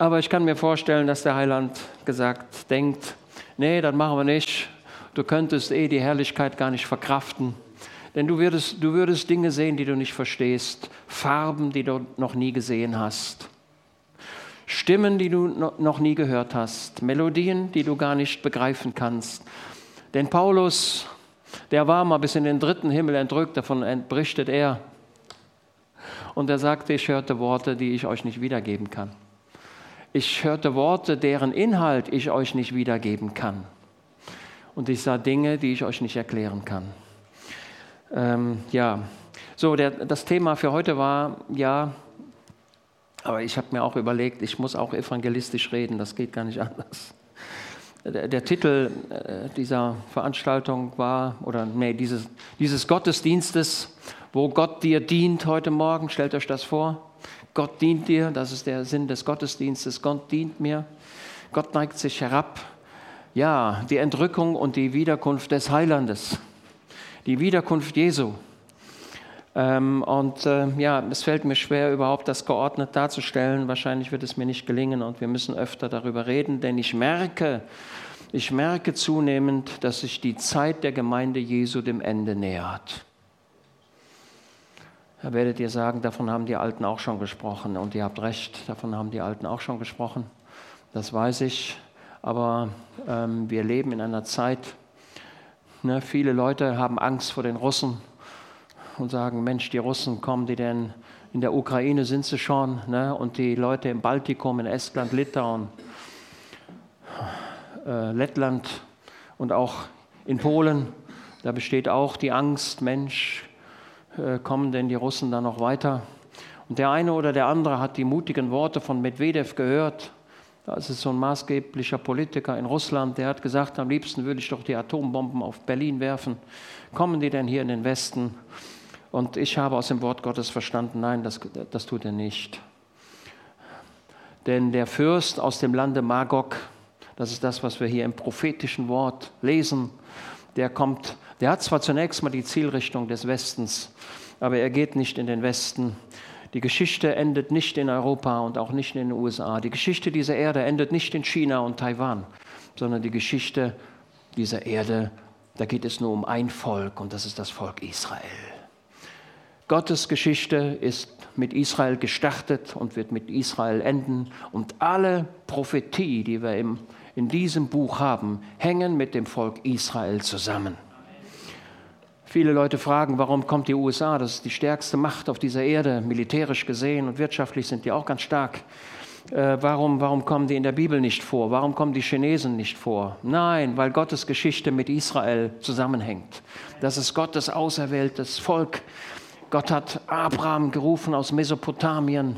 Aber ich kann mir vorstellen, dass der Heiland gesagt denkt, nee, das machen wir nicht. Du könntest eh die Herrlichkeit gar nicht verkraften. Denn du würdest, du würdest Dinge sehen, die du nicht verstehst, Farben, die du noch nie gesehen hast, Stimmen, die du noch nie gehört hast, Melodien, die du gar nicht begreifen kannst. Denn Paulus, der war mal bis in den dritten Himmel entrückt, davon berichtet er. Und er sagte, ich hörte Worte, die ich euch nicht wiedergeben kann. Ich hörte Worte, deren Inhalt ich euch nicht wiedergeben kann. Und ich sah Dinge, die ich euch nicht erklären kann. Ähm, ja, so, der, das Thema für heute war, ja, aber ich habe mir auch überlegt, ich muss auch evangelistisch reden, das geht gar nicht anders. Der, der Titel äh, dieser Veranstaltung war, oder nee, dieses, dieses Gottesdienstes, wo Gott dir dient heute Morgen, stellt euch das vor. Gott dient dir, das ist der Sinn des Gottesdienstes, Gott dient mir. Gott neigt sich herab. Ja, die Entrückung und die Wiederkunft des Heilandes die Wiederkunft Jesu. Ähm, und äh, ja, es fällt mir schwer, überhaupt das geordnet darzustellen. Wahrscheinlich wird es mir nicht gelingen und wir müssen öfter darüber reden, denn ich merke, ich merke zunehmend, dass sich die Zeit der Gemeinde Jesu dem Ende nähert. Da werdet ihr sagen, davon haben die Alten auch schon gesprochen. Und ihr habt recht, davon haben die Alten auch schon gesprochen. Das weiß ich. Aber ähm, wir leben in einer Zeit, Ne, viele Leute haben Angst vor den Russen und sagen, Mensch, die Russen kommen, die denn in der Ukraine sind sie schon ne, und die Leute im Baltikum, in Estland, Litauen, äh, Lettland und auch in Polen, da besteht auch die Angst, Mensch, kommen denn die Russen da noch weiter? Und der eine oder der andere hat die mutigen Worte von Medvedev gehört das ist so ein maßgeblicher Politiker in Russland, der hat gesagt, am liebsten würde ich doch die Atombomben auf Berlin werfen. Kommen die denn hier in den Westen? Und ich habe aus dem Wort Gottes verstanden, nein, das, das tut er nicht. Denn der Fürst aus dem Lande Magog, das ist das, was wir hier im prophetischen Wort lesen, der kommt, der hat zwar zunächst mal die Zielrichtung des Westens, aber er geht nicht in den Westen, die Geschichte endet nicht in Europa und auch nicht in den USA. Die Geschichte dieser Erde endet nicht in China und Taiwan, sondern die Geschichte dieser Erde, da geht es nur um ein Volk und das ist das Volk Israel. Gottes Geschichte ist mit Israel gestartet und wird mit Israel enden. Und alle Prophetie, die wir im, in diesem Buch haben, hängen mit dem Volk Israel zusammen. Viele Leute fragen, warum kommt die USA? Das ist die stärkste Macht auf dieser Erde, militärisch gesehen und wirtschaftlich sind die auch ganz stark. Äh, warum, warum kommen die in der Bibel nicht vor? Warum kommen die Chinesen nicht vor? Nein, weil Gottes Geschichte mit Israel zusammenhängt. Das ist Gottes auserwähltes Volk. Gott hat Abraham gerufen aus Mesopotamien.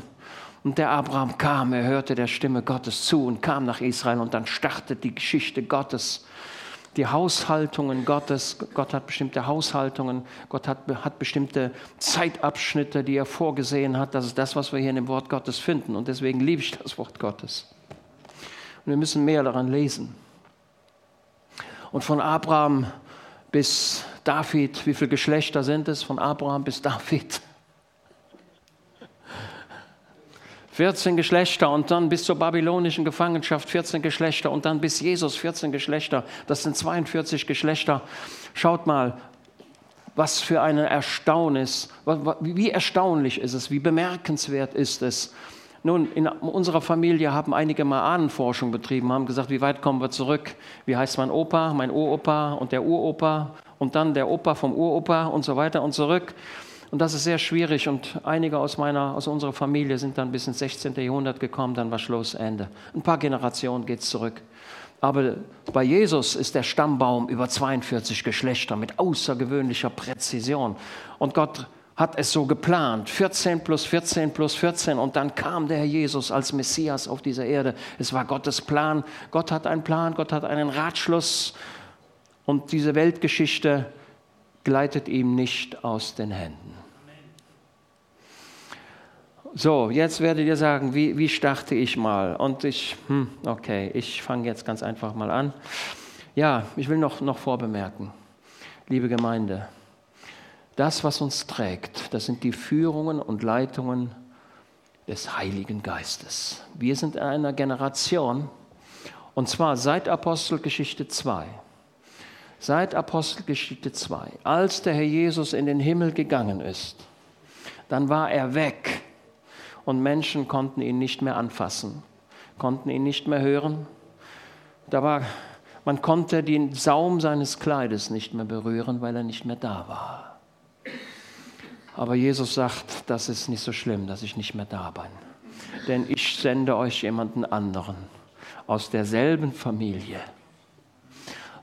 Und der Abraham kam, er hörte der Stimme Gottes zu und kam nach Israel und dann startet die Geschichte Gottes die Haushaltungen Gottes. Gott hat bestimmte Haushaltungen, Gott hat, hat bestimmte Zeitabschnitte, die er vorgesehen hat. Das ist das, was wir hier in dem Wort Gottes finden. Und deswegen liebe ich das Wort Gottes. Und wir müssen mehr daran lesen. Und von Abraham bis David, wie viele Geschlechter sind es? Von Abraham bis David. 14 Geschlechter und dann bis zur babylonischen Gefangenschaft 14 Geschlechter und dann bis Jesus 14 Geschlechter. Das sind 42 Geschlechter. Schaut mal, was für ein Erstaunnis, wie erstaunlich ist es, wie bemerkenswert ist es. Nun, in unserer Familie haben einige mal Ahnenforschung betrieben, haben gesagt, wie weit kommen wir zurück? Wie heißt mein Opa, mein Uropa und der Uropa und dann der Opa vom Uropa und so weiter und zurück. Und das ist sehr schwierig und einige aus, meiner, aus unserer Familie sind dann bis ins 16. Jahrhundert gekommen, dann war Schluss, Ende. Ein paar Generationen geht es zurück. Aber bei Jesus ist der Stammbaum über 42 Geschlechter mit außergewöhnlicher Präzision. Und Gott hat es so geplant, 14 plus 14 plus 14 und dann kam der Herr Jesus als Messias auf diese Erde. Es war Gottes Plan. Gott hat einen Plan, Gott hat einen Ratschluss und diese Weltgeschichte gleitet ihm nicht aus den Händen. So, jetzt werdet ihr sagen, wie, wie starte ich mal? Und ich, hm, okay, ich fange jetzt ganz einfach mal an. Ja, ich will noch, noch vorbemerken, liebe Gemeinde, das, was uns trägt, das sind die Führungen und Leitungen des Heiligen Geistes. Wir sind in einer Generation, und zwar seit Apostelgeschichte 2. Seit Apostelgeschichte 2, als der Herr Jesus in den Himmel gegangen ist, dann war er weg und Menschen konnten ihn nicht mehr anfassen, konnten ihn nicht mehr hören. Da war, man konnte den Saum seines Kleides nicht mehr berühren, weil er nicht mehr da war. Aber Jesus sagt, das ist nicht so schlimm, dass ich nicht mehr da bin. Denn ich sende euch jemanden anderen aus derselben Familie,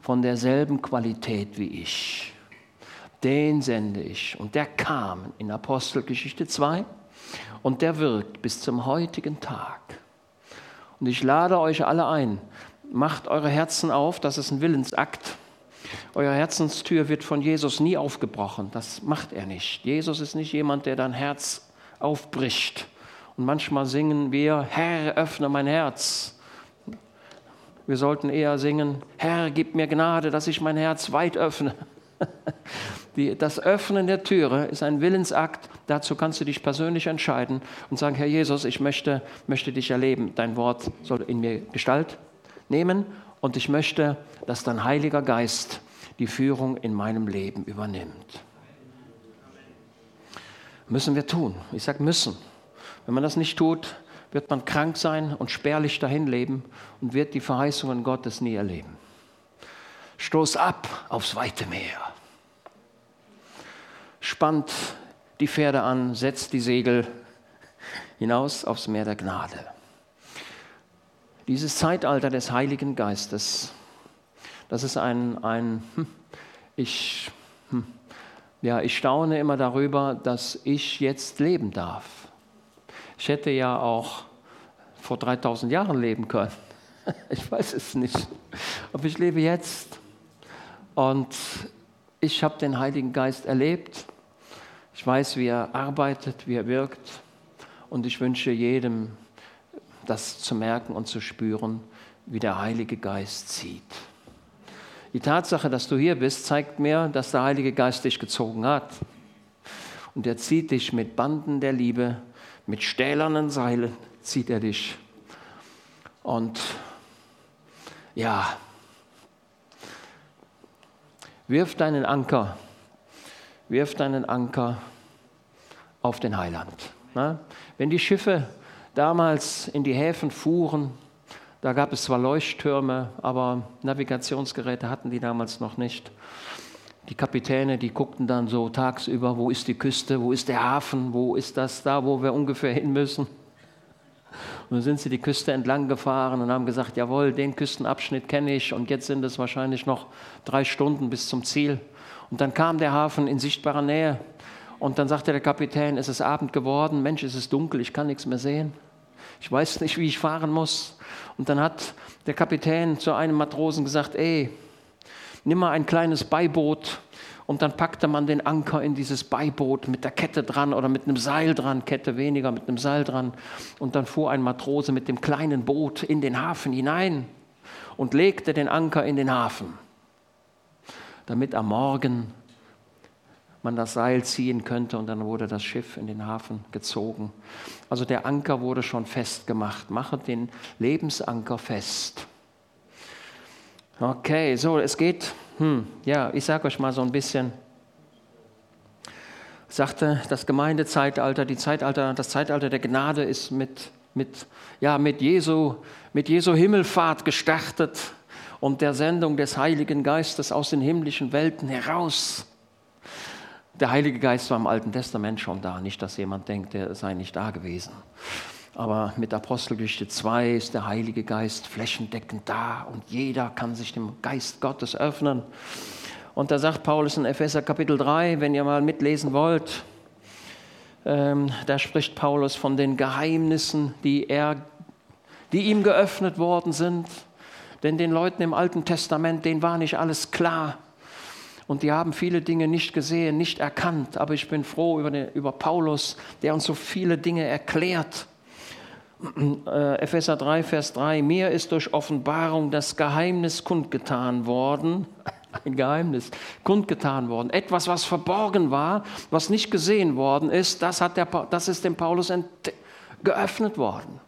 von derselben Qualität wie ich. Den sende ich. Und der kam in Apostelgeschichte 2 und der wirkt bis zum heutigen Tag. Und ich lade euch alle ein, macht eure Herzen auf, das ist ein Willensakt. Euer Herzenstür wird von Jesus nie aufgebrochen. Das macht er nicht. Jesus ist nicht jemand, der dein Herz aufbricht. Und manchmal singen wir, Herr, öffne mein Herz. Wir sollten eher singen, Herr, gib mir Gnade, dass ich mein Herz weit öffne. Die, das Öffnen der Türe ist ein Willensakt. Dazu kannst du dich persönlich entscheiden und sagen, Herr Jesus, ich möchte, möchte dich erleben. Dein Wort soll in mir Gestalt nehmen und ich möchte, dass dein Heiliger Geist die Führung in meinem Leben übernimmt. Müssen wir tun. Ich sage müssen. Wenn man das nicht tut, wird man krank sein und spärlich dahin leben und wird die Verheißungen Gottes nie erleben. Stoß ab aufs weite Meer. Spannt die Pferde an, setzt die Segel hinaus aufs Meer der Gnade. Dieses Zeitalter des Heiligen Geistes, das ist ein, ein hm, ich, hm, ja, ich staune immer darüber, dass ich jetzt leben darf. Ich hätte ja auch vor 3000 Jahren leben können. Ich weiß es nicht. Aber ich lebe jetzt. Und ich habe den Heiligen Geist erlebt. Ich weiß, wie er arbeitet, wie er wirkt. Und ich wünsche jedem, das zu merken und zu spüren, wie der Heilige Geist zieht. Die Tatsache, dass du hier bist, zeigt mir, dass der Heilige Geist dich gezogen hat. Und er zieht dich mit Banden der Liebe, mit stählernen Seilen zieht er dich. Und ja, wirf deinen Anker, wirf deinen Anker auf den Heiland. Wenn die Schiffe damals in die Häfen fuhren, da gab es zwar Leuchttürme, aber Navigationsgeräte hatten die damals noch nicht. Die Kapitäne, die guckten dann so tagsüber, wo ist die Küste, wo ist der Hafen, wo ist das da, wo wir ungefähr hin müssen. Und dann sind sie die Küste entlang gefahren und haben gesagt, jawohl, den Küstenabschnitt kenne ich und jetzt sind es wahrscheinlich noch drei Stunden bis zum Ziel. Und dann kam der Hafen in sichtbarer Nähe und dann sagte der Kapitän, es ist Abend geworden, Mensch, es ist dunkel, ich kann nichts mehr sehen. Ich weiß nicht, wie ich fahren muss. Und dann hat der Kapitän zu einem Matrosen gesagt, ey, nimm mal ein kleines Beiboot. Und dann packte man den Anker in dieses Beiboot mit der Kette dran oder mit einem Seil dran, Kette weniger, mit einem Seil dran. Und dann fuhr ein Matrose mit dem kleinen Boot in den Hafen hinein und legte den Anker in den Hafen, damit am Morgen man das Seil ziehen könnte und dann wurde das Schiff in den Hafen gezogen. Also der Anker wurde schon festgemacht. Mache den Lebensanker fest. Okay, so, es geht, hm, ja, ich sage euch mal so ein bisschen, sagte das Gemeindezeitalter, die Zeitalter, das Zeitalter der Gnade ist mit, mit, ja, mit, Jesu, mit Jesu Himmelfahrt gestartet und der Sendung des Heiligen Geistes aus den himmlischen Welten heraus der Heilige Geist war im Alten Testament schon da, nicht, dass jemand denkt, der sei nicht da gewesen. Aber mit Apostelgeschichte 2 ist der Heilige Geist flächendeckend da und jeder kann sich dem Geist Gottes öffnen. Und da sagt Paulus in Epheser Kapitel 3, wenn ihr mal mitlesen wollt, ähm, da spricht Paulus von den Geheimnissen, die, er, die ihm geöffnet worden sind. Denn den Leuten im Alten Testament, denen war nicht alles klar und die haben viele Dinge nicht gesehen, nicht erkannt. Aber ich bin froh über, den, über Paulus, der uns so viele Dinge erklärt. Äh, Epheser 3, Vers 3, mir ist durch Offenbarung das Geheimnis kundgetan worden, ein Geheimnis kundgetan worden. Etwas, was verborgen war, was nicht gesehen worden ist, das, hat der, das ist dem Paulus geöffnet worden.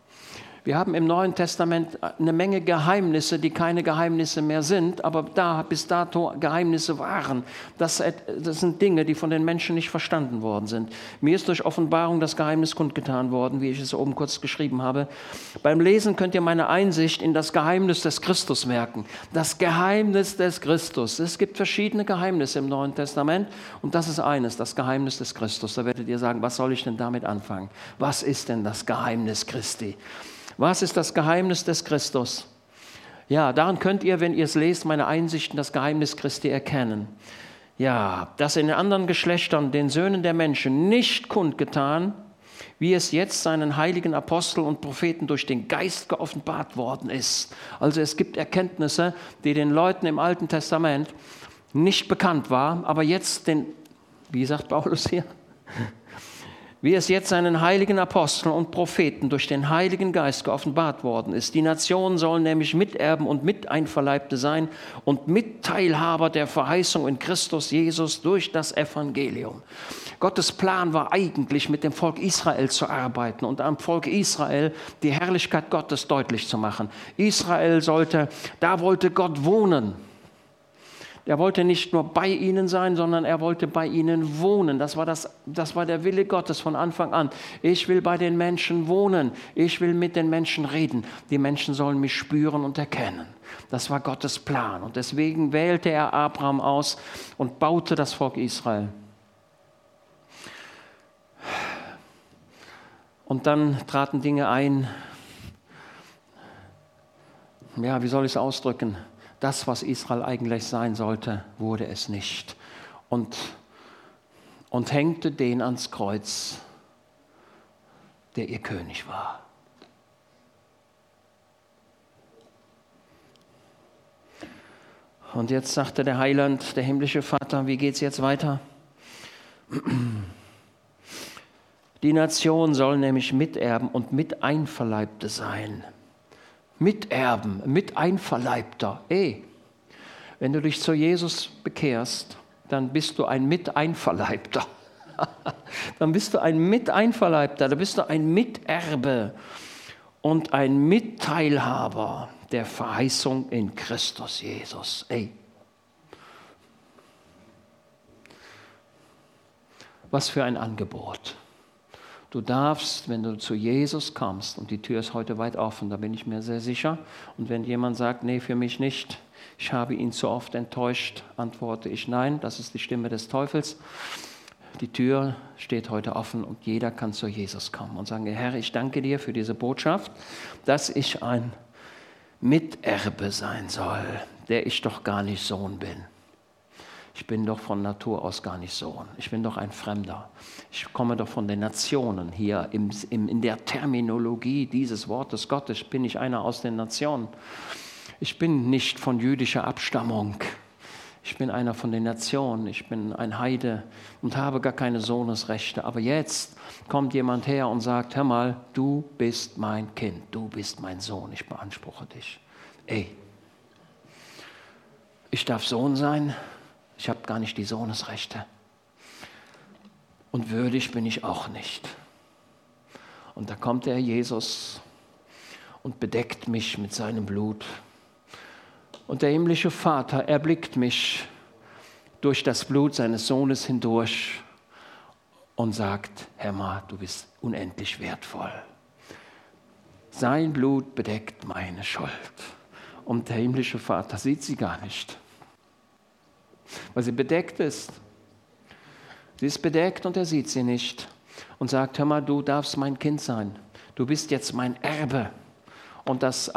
Wir haben im Neuen Testament eine Menge Geheimnisse, die keine Geheimnisse mehr sind, aber da bis dato Geheimnisse waren. Das, das, sind Dinge, die von den Menschen nicht verstanden worden sind. Mir ist durch Offenbarung das Geheimnis kundgetan worden, wie ich es oben kurz geschrieben habe. Beim Lesen könnt ihr meine Einsicht in das Geheimnis des Christus merken. Das Geheimnis des Christus. Es gibt verschiedene Geheimnisse im Neuen Testament und das ist eines, das Geheimnis des Christus. Da werdet ihr sagen, was soll ich denn damit anfangen? Was ist denn das Geheimnis Christi? Was ist das Geheimnis des Christus? Ja, daran könnt ihr, wenn ihr es lest, meine Einsichten, das Geheimnis Christi erkennen. Ja, dass in den anderen Geschlechtern, den Söhnen der Menschen, nicht kundgetan, wie es jetzt seinen heiligen Aposteln und Propheten durch den Geist geoffenbart worden ist. Also es gibt Erkenntnisse, die den Leuten im Alten Testament nicht bekannt waren, aber jetzt den, wie sagt Paulus hier, wie es jetzt seinen heiligen Aposteln und Propheten durch den Heiligen Geist geoffenbart worden ist. Die Nationen sollen nämlich Miterben und Miteinverleibte sein und Mitteilhaber der Verheißung in Christus Jesus durch das Evangelium. Gottes Plan war eigentlich, mit dem Volk Israel zu arbeiten und am Volk Israel die Herrlichkeit Gottes deutlich zu machen. Israel sollte, da wollte Gott wohnen. Er wollte nicht nur bei ihnen sein, sondern er wollte bei ihnen wohnen. Das war, das, das war der Wille Gottes von Anfang an. Ich will bei den Menschen wohnen. Ich will mit den Menschen reden. Die Menschen sollen mich spüren und erkennen. Das war Gottes Plan. Und deswegen wählte er Abraham aus und baute das Volk Israel. Und dann traten Dinge ein. Ja, wie soll ich es ausdrücken? Das, was Israel eigentlich sein sollte, wurde es nicht. Und, und hängte den ans Kreuz, der ihr König war. Und jetzt sagte der Heiland, der himmlische Vater, wie geht es jetzt weiter? Die Nation soll nämlich Miterben und Miteinverleibte sein. Miterben, Miteinverleibter. Ey, wenn du dich zu Jesus bekehrst, dann bist du ein Miteinverleibter. dann bist du ein Miteinverleibter, dann bist du ein Miterbe und ein Mitteilhaber der Verheißung in Christus Jesus. Ey. Was für ein Angebot. Du darfst, wenn du zu Jesus kommst, und die Tür ist heute weit offen, da bin ich mir sehr sicher, und wenn jemand sagt, nee, für mich nicht, ich habe ihn zu oft enttäuscht, antworte ich nein, das ist die Stimme des Teufels. Die Tür steht heute offen und jeder kann zu Jesus kommen und sagen, Herr, ich danke dir für diese Botschaft, dass ich ein Miterbe sein soll, der ich doch gar nicht Sohn bin ich bin doch von Natur aus gar nicht Sohn. Ich bin doch ein Fremder. Ich komme doch von den Nationen hier. Im, im, in der Terminologie dieses Wortes Gottes bin ich einer aus den Nationen. Ich bin nicht von jüdischer Abstammung. Ich bin einer von den Nationen. Ich bin ein Heide und habe gar keine Sohnesrechte. Aber jetzt kommt jemand her und sagt, hör mal, du bist mein Kind. Du bist mein Sohn. Ich beanspruche dich. Ey, ich darf Sohn sein ich habe gar nicht die Sohnesrechte. Und würdig bin ich auch nicht. Und da kommt der Jesus und bedeckt mich mit seinem Blut. Und der himmlische Vater erblickt mich durch das Blut seines Sohnes hindurch und sagt, Herr, du bist unendlich wertvoll. Sein Blut bedeckt meine Schuld. Und der himmlische Vater sieht sie gar nicht weil sie bedeckt ist. Sie ist bedeckt und er sieht sie nicht und sagt, hör mal, du darfst mein Kind sein. Du bist jetzt mein Erbe. Und das,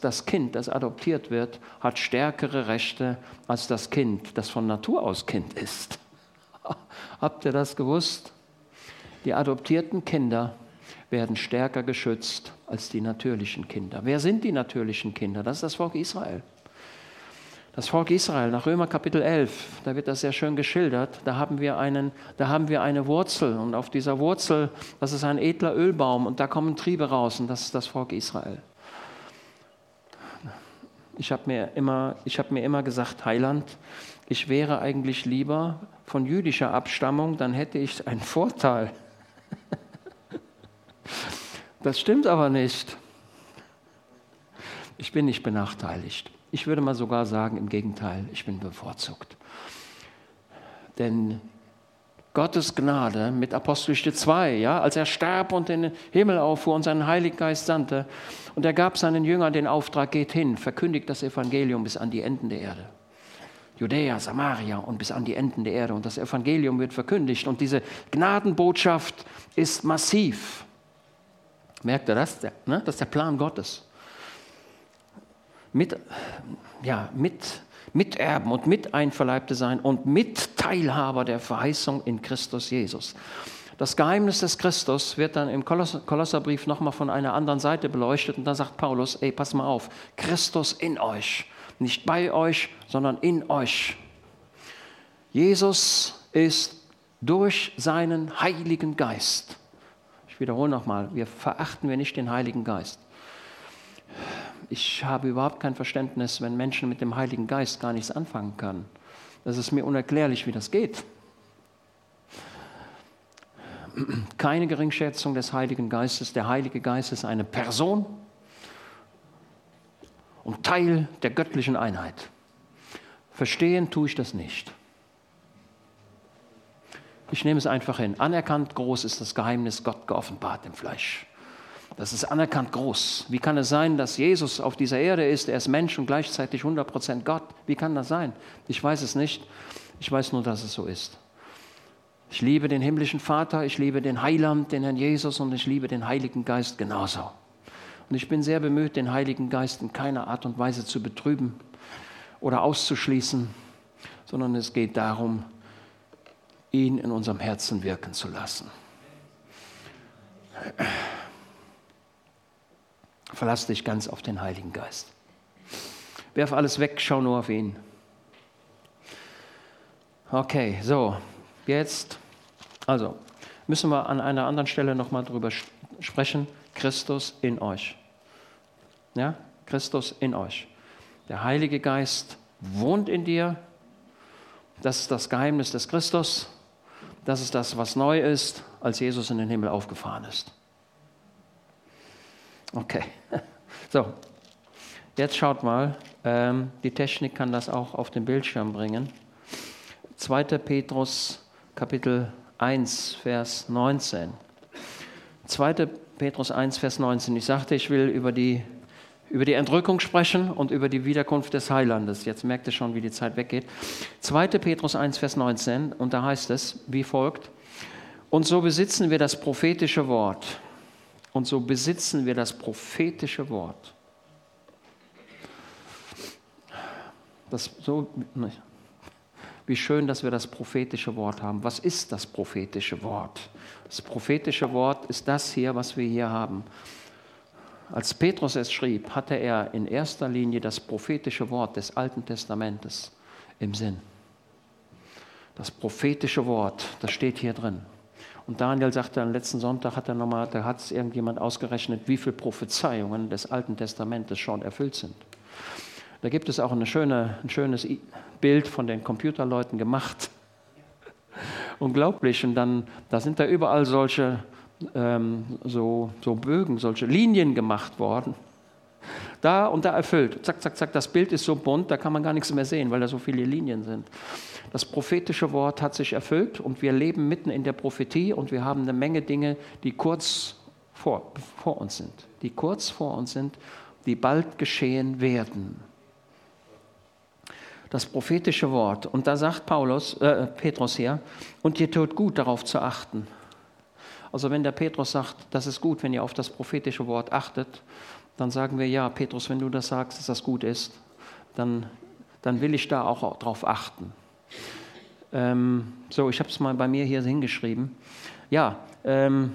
das Kind, das adoptiert wird, hat stärkere Rechte als das Kind, das von Natur aus Kind ist. Habt ihr das gewusst? Die adoptierten Kinder werden stärker geschützt als die natürlichen Kinder. Wer sind die natürlichen Kinder? Das ist das Volk Israel. Das Volk Israel, nach Römer Kapitel 11, da wird das sehr schön geschildert. Da haben wir, einen, da haben wir eine Wurzel und auf dieser Wurzel, das ist ein edler Ölbaum und da kommen Triebe raus und das ist das Volk Israel. Ich habe mir, immer, hab mir immer gesagt, Heiland, ich wäre eigentlich lieber von jüdischer Abstammung, dann hätte ich einen Vorteil. Das stimmt aber nicht. Ich bin nicht benachteiligt. Ich würde mal sogar sagen, im Gegenteil, ich bin bevorzugt. Denn Gottes Gnade mit Apostelgeschichte 2, ja, als er starb und in den Himmel auffuhr und seinen Heiligen Geist sandte, und er gab seinen Jüngern den Auftrag, geht hin, verkündigt das Evangelium bis an die Enden der Erde. Judäa, Samaria und bis an die Enden der Erde. Und das Evangelium wird verkündigt. Und diese Gnadenbotschaft ist massiv. Merkt ihr das? Ne? Das ist der Plan Gottes. Mit, ja, mit, Miterben und Miteinverleibte sein und Mitteilhaber der Verheißung in Christus Jesus. Das Geheimnis des Christus wird dann im Kolosserbrief nochmal von einer anderen Seite beleuchtet und da sagt Paulus, ey, pass mal auf, Christus in euch, nicht bei euch, sondern in euch. Jesus ist durch seinen Heiligen Geist, ich wiederhole nochmal, wir verachten wir nicht den Heiligen Geist. Ich habe überhaupt kein Verständnis, wenn Menschen mit dem Heiligen Geist gar nichts anfangen können. Das ist mir unerklärlich, wie das geht. Keine Geringschätzung des Heiligen Geistes. Der Heilige Geist ist eine Person und Teil der göttlichen Einheit. Verstehen tue ich das nicht. Ich nehme es einfach hin. Anerkannt groß ist das Geheimnis Gott geoffenbart im Fleisch. Das ist anerkannt groß. Wie kann es sein, dass Jesus auf dieser Erde ist? Er ist Mensch und gleichzeitig 100% Gott. Wie kann das sein? Ich weiß es nicht. Ich weiß nur, dass es so ist. Ich liebe den himmlischen Vater, ich liebe den Heiland, den Herrn Jesus und ich liebe den Heiligen Geist genauso. Und ich bin sehr bemüht, den Heiligen Geist in keiner Art und Weise zu betrüben oder auszuschließen, sondern es geht darum, ihn in unserem Herzen wirken zu lassen. Verlass dich ganz auf den Heiligen Geist. Werf alles weg, schau nur auf ihn. Okay, so, jetzt, also, müssen wir an einer anderen Stelle nochmal drüber sprechen. Christus in euch. Ja, Christus in euch. Der Heilige Geist wohnt in dir. Das ist das Geheimnis des Christus. Das ist das, was neu ist, als Jesus in den Himmel aufgefahren ist. Okay, so, jetzt schaut mal, ähm, die Technik kann das auch auf den Bildschirm bringen. 2. Petrus Kapitel 1, Vers 19. 2. Petrus 1, Vers 19. Ich sagte, ich will über die, über die Entrückung sprechen und über die Wiederkunft des Heilandes. Jetzt merkt ihr schon, wie die Zeit weggeht. 2. Petrus 1, Vers 19. Und da heißt es wie folgt. Und so besitzen wir das prophetische Wort und so besitzen wir das prophetische Wort. Das so, wie schön, dass wir das prophetische Wort haben. Was ist das prophetische Wort? Das prophetische Wort ist das hier, was wir hier haben. Als Petrus es schrieb, hatte er in erster Linie das prophetische Wort des Alten Testamentes im Sinn. Das prophetische Wort, das steht hier drin. Und Daniel sagte am letzten Sonntag, hat er nochmal, da hat es irgendjemand ausgerechnet, wie viele Prophezeiungen des Alten Testamentes schon erfüllt sind. Da gibt es auch schöne, ein schönes Bild von den Computerleuten gemacht. Unglaublich. Und dann, da sind da überall solche ähm, so, so Bögen, solche Linien gemacht worden. Da und da erfüllt. Zack, zack, zack. Das Bild ist so bunt, da kann man gar nichts mehr sehen, weil da so viele Linien sind. Das prophetische Wort hat sich erfüllt und wir leben mitten in der Prophetie und wir haben eine Menge Dinge, die kurz vor, vor uns sind, die kurz vor uns sind, die bald geschehen werden. Das prophetische Wort. Und da sagt Paulus, äh, Petrus hier, und ihr tut gut darauf zu achten. Also wenn der Petrus sagt, das ist gut, wenn ihr auf das prophetische Wort achtet, dann sagen wir, ja, Petrus, wenn du das sagst, dass das gut ist, dann, dann will ich da auch drauf achten. Ähm, so, ich habe es mal bei mir hier hingeschrieben. Ja, ähm,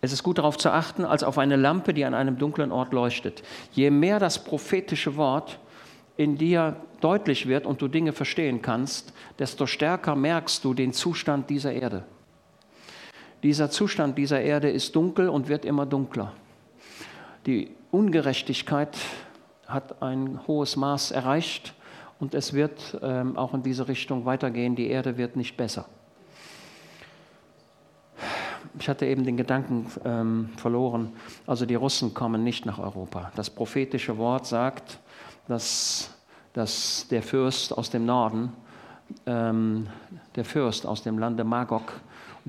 es ist gut darauf zu achten, als auf eine Lampe, die an einem dunklen Ort leuchtet. Je mehr das prophetische Wort in dir deutlich wird und du Dinge verstehen kannst, desto stärker merkst du den Zustand dieser Erde. Dieser Zustand dieser Erde ist dunkel und wird immer dunkler. Die Ungerechtigkeit hat ein hohes Maß erreicht und es wird ähm, auch in diese Richtung weitergehen. Die Erde wird nicht besser. ich hatte eben den Gedanken ähm, verloren, also die Russen kommen nicht nach Europa. Das prophetische Wort sagt, dass, dass der Fürst aus dem Norden, ähm, der Fürst aus dem Lande Magog,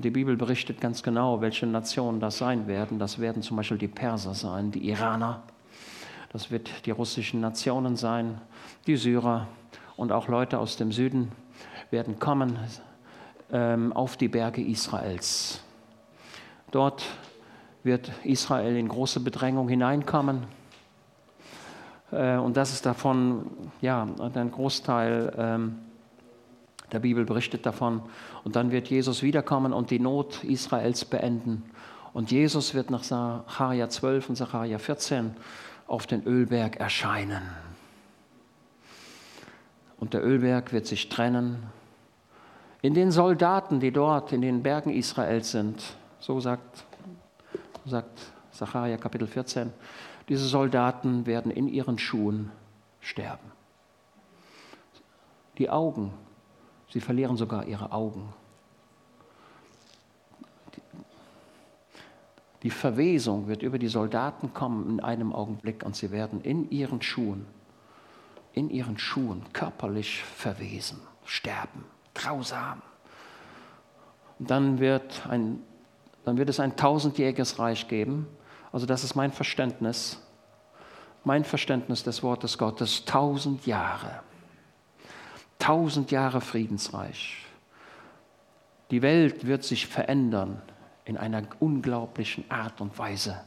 die Bibel berichtet ganz genau, welche Nationen das sein werden. Das werden zum Beispiel die Perser sein, die Iraner, das wird die russischen Nationen sein, die Syrer und auch Leute aus dem Süden werden kommen ähm, auf die Berge Israels. Dort wird Israel in große Bedrängung hineinkommen. Äh, und das ist davon, ja, ein Großteil ähm, der Bibel berichtet davon. Und dann wird Jesus wiederkommen und die Not Israels beenden. Und Jesus wird nach Sacharja 12 und Sacharja 14 auf den Ölberg erscheinen. Und der Ölberg wird sich trennen. In den Soldaten, die dort in den Bergen Israels sind, so sagt, sagt Sacharja Kapitel 14. Diese Soldaten werden in ihren Schuhen sterben. Die Augen, sie verlieren sogar ihre Augen. Die Verwesung wird über die Soldaten kommen in einem Augenblick und sie werden in ihren Schuhen, in ihren Schuhen körperlich verwesen, sterben, grausam. Und dann wird ein dann wird es ein tausendjähriges Reich geben. Also das ist mein Verständnis, mein Verständnis des Wortes Gottes. Tausend Jahre, tausend Jahre Friedensreich. Die Welt wird sich verändern in einer unglaublichen Art und Weise.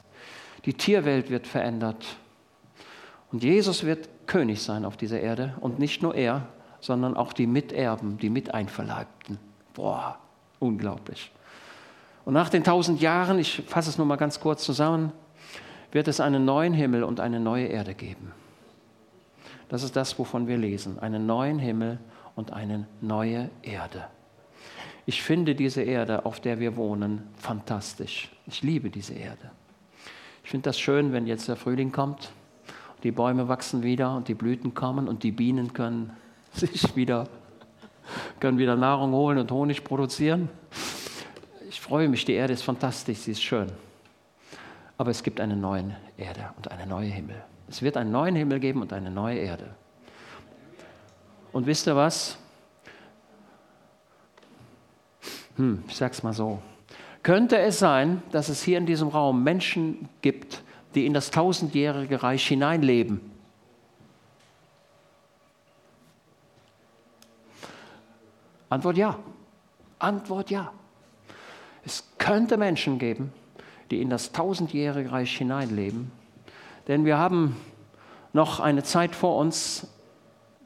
Die Tierwelt wird verändert. Und Jesus wird König sein auf dieser Erde. Und nicht nur er, sondern auch die Miterben, die Miteinverleibten. Boah, unglaublich. Und nach den tausend Jahren, ich fasse es nur mal ganz kurz zusammen, wird es einen neuen Himmel und eine neue Erde geben. Das ist das, wovon wir lesen. Einen neuen Himmel und eine neue Erde. Ich finde diese Erde, auf der wir wohnen, fantastisch. Ich liebe diese Erde. Ich finde das schön, wenn jetzt der Frühling kommt, die Bäume wachsen wieder und die Blüten kommen und die Bienen können sich wieder, können wieder Nahrung holen und Honig produzieren freue mich, die Erde ist fantastisch, sie ist schön. Aber es gibt eine neue Erde und eine neue Himmel. Es wird einen neuen Himmel geben und eine neue Erde. Und wisst ihr was? Hm, ich sag's mal so. Könnte es sein, dass es hier in diesem Raum Menschen gibt, die in das tausendjährige Reich hineinleben? Antwort ja. Antwort ja. Es könnte Menschen geben, die in das tausendjährige Reich hineinleben, denn wir haben noch eine Zeit vor uns,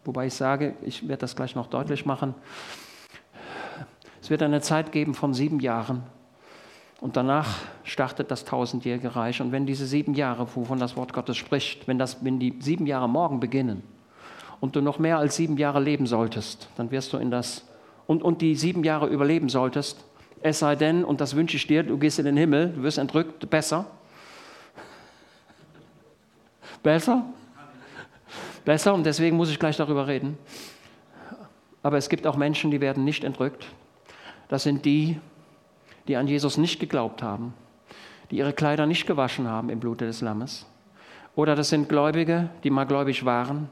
wobei ich sage, ich werde das gleich noch deutlich machen, es wird eine Zeit geben von sieben Jahren und danach startet das tausendjährige Reich. Und wenn diese sieben Jahre, wovon das Wort Gottes spricht, wenn, das, wenn die sieben Jahre morgen beginnen und du noch mehr als sieben Jahre leben solltest, dann wirst du in das und, und die sieben Jahre überleben solltest, es sei denn, und das wünsche ich dir, du gehst in den Himmel, du wirst entrückt, besser. Besser? Besser, und deswegen muss ich gleich darüber reden. Aber es gibt auch Menschen, die werden nicht entrückt. Das sind die, die an Jesus nicht geglaubt haben, die ihre Kleider nicht gewaschen haben im Blute des Lammes. Oder das sind Gläubige, die mal gläubig waren,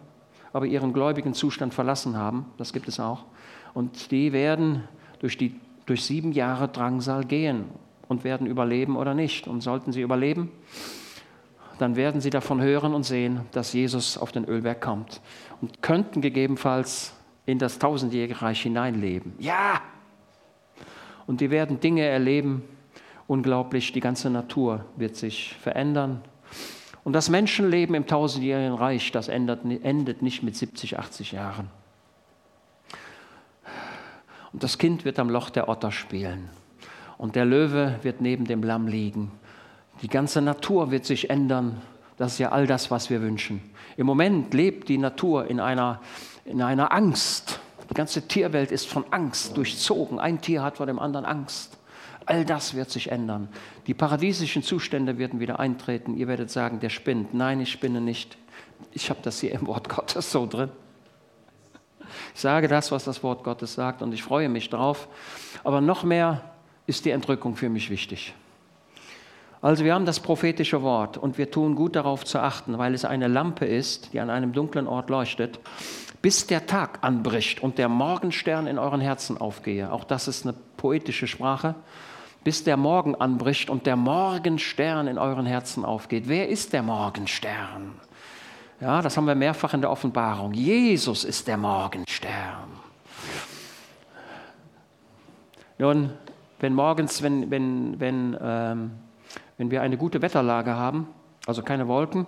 aber ihren gläubigen Zustand verlassen haben. Das gibt es auch. Und die werden durch die durch sieben Jahre Drangsal gehen und werden überleben oder nicht. Und sollten sie überleben, dann werden sie davon hören und sehen, dass Jesus auf den Ölberg kommt und könnten gegebenenfalls in das tausendjährige Reich hineinleben. Ja! Und die werden Dinge erleben, unglaublich, die ganze Natur wird sich verändern. Und das Menschenleben im tausendjährigen Reich, das endet nicht mit 70, 80 Jahren. Und das Kind wird am Loch der Otter spielen. Und der Löwe wird neben dem Lamm liegen. Die ganze Natur wird sich ändern. Das ist ja all das, was wir wünschen. Im Moment lebt die Natur in einer, in einer Angst. Die ganze Tierwelt ist von Angst durchzogen. Ein Tier hat vor dem anderen Angst. All das wird sich ändern. Die paradiesischen Zustände werden wieder eintreten. Ihr werdet sagen, der spinnt. Nein, ich spinne nicht. Ich habe das hier im Wort Gottes so drin. Ich sage das, was das Wort Gottes sagt und ich freue mich drauf. Aber noch mehr ist die Entrückung für mich wichtig. Also wir haben das prophetische Wort und wir tun gut darauf zu achten, weil es eine Lampe ist, die an einem dunklen Ort leuchtet, bis der Tag anbricht und der Morgenstern in euren Herzen aufgehe. Auch das ist eine poetische Sprache. Bis der Morgen anbricht und der Morgenstern in euren Herzen aufgeht. Wer ist der Morgenstern? Ja, das haben wir mehrfach in der Offenbarung. Jesus ist der Morgenstern. Nun, wenn morgens, wenn, wenn, wenn ähm, wenn wir eine gute Wetterlage haben, also keine Wolken,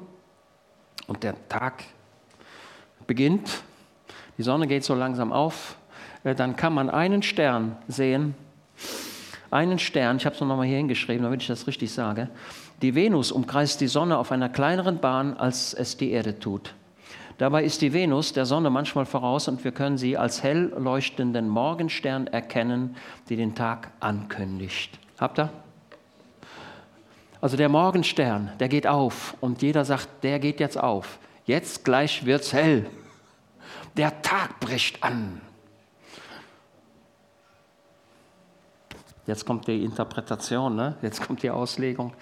und der Tag beginnt, die Sonne geht so langsam auf, äh, dann kann man einen Stern sehen. Einen Stern, ich habe es noch mal hier hingeschrieben, damit ich das richtig sage. Die Venus umkreist die Sonne auf einer kleineren Bahn, als es die Erde tut. Dabei ist die Venus der Sonne manchmal voraus und wir können sie als hell leuchtenden Morgenstern erkennen, die den Tag ankündigt. Habt ihr? Also der Morgenstern, der geht auf und jeder sagt, der geht jetzt auf. Jetzt gleich wird's hell. Der Tag bricht an. Jetzt kommt die Interpretation, ne? jetzt kommt die Auslegung.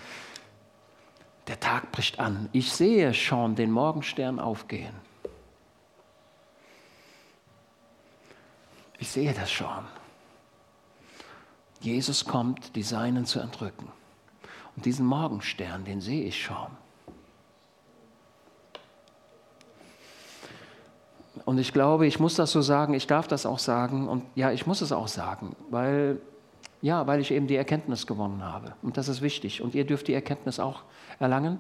Der Tag bricht an. Ich sehe schon den Morgenstern aufgehen. Ich sehe das schon. Jesus kommt, die Seinen zu entrücken. Und diesen Morgenstern, den sehe ich schon. Und ich glaube, ich muss das so sagen, ich darf das auch sagen und ja, ich muss es auch sagen, weil, ja, weil ich eben die Erkenntnis gewonnen habe. Und das ist wichtig. Und ihr dürft die Erkenntnis auch erlangen.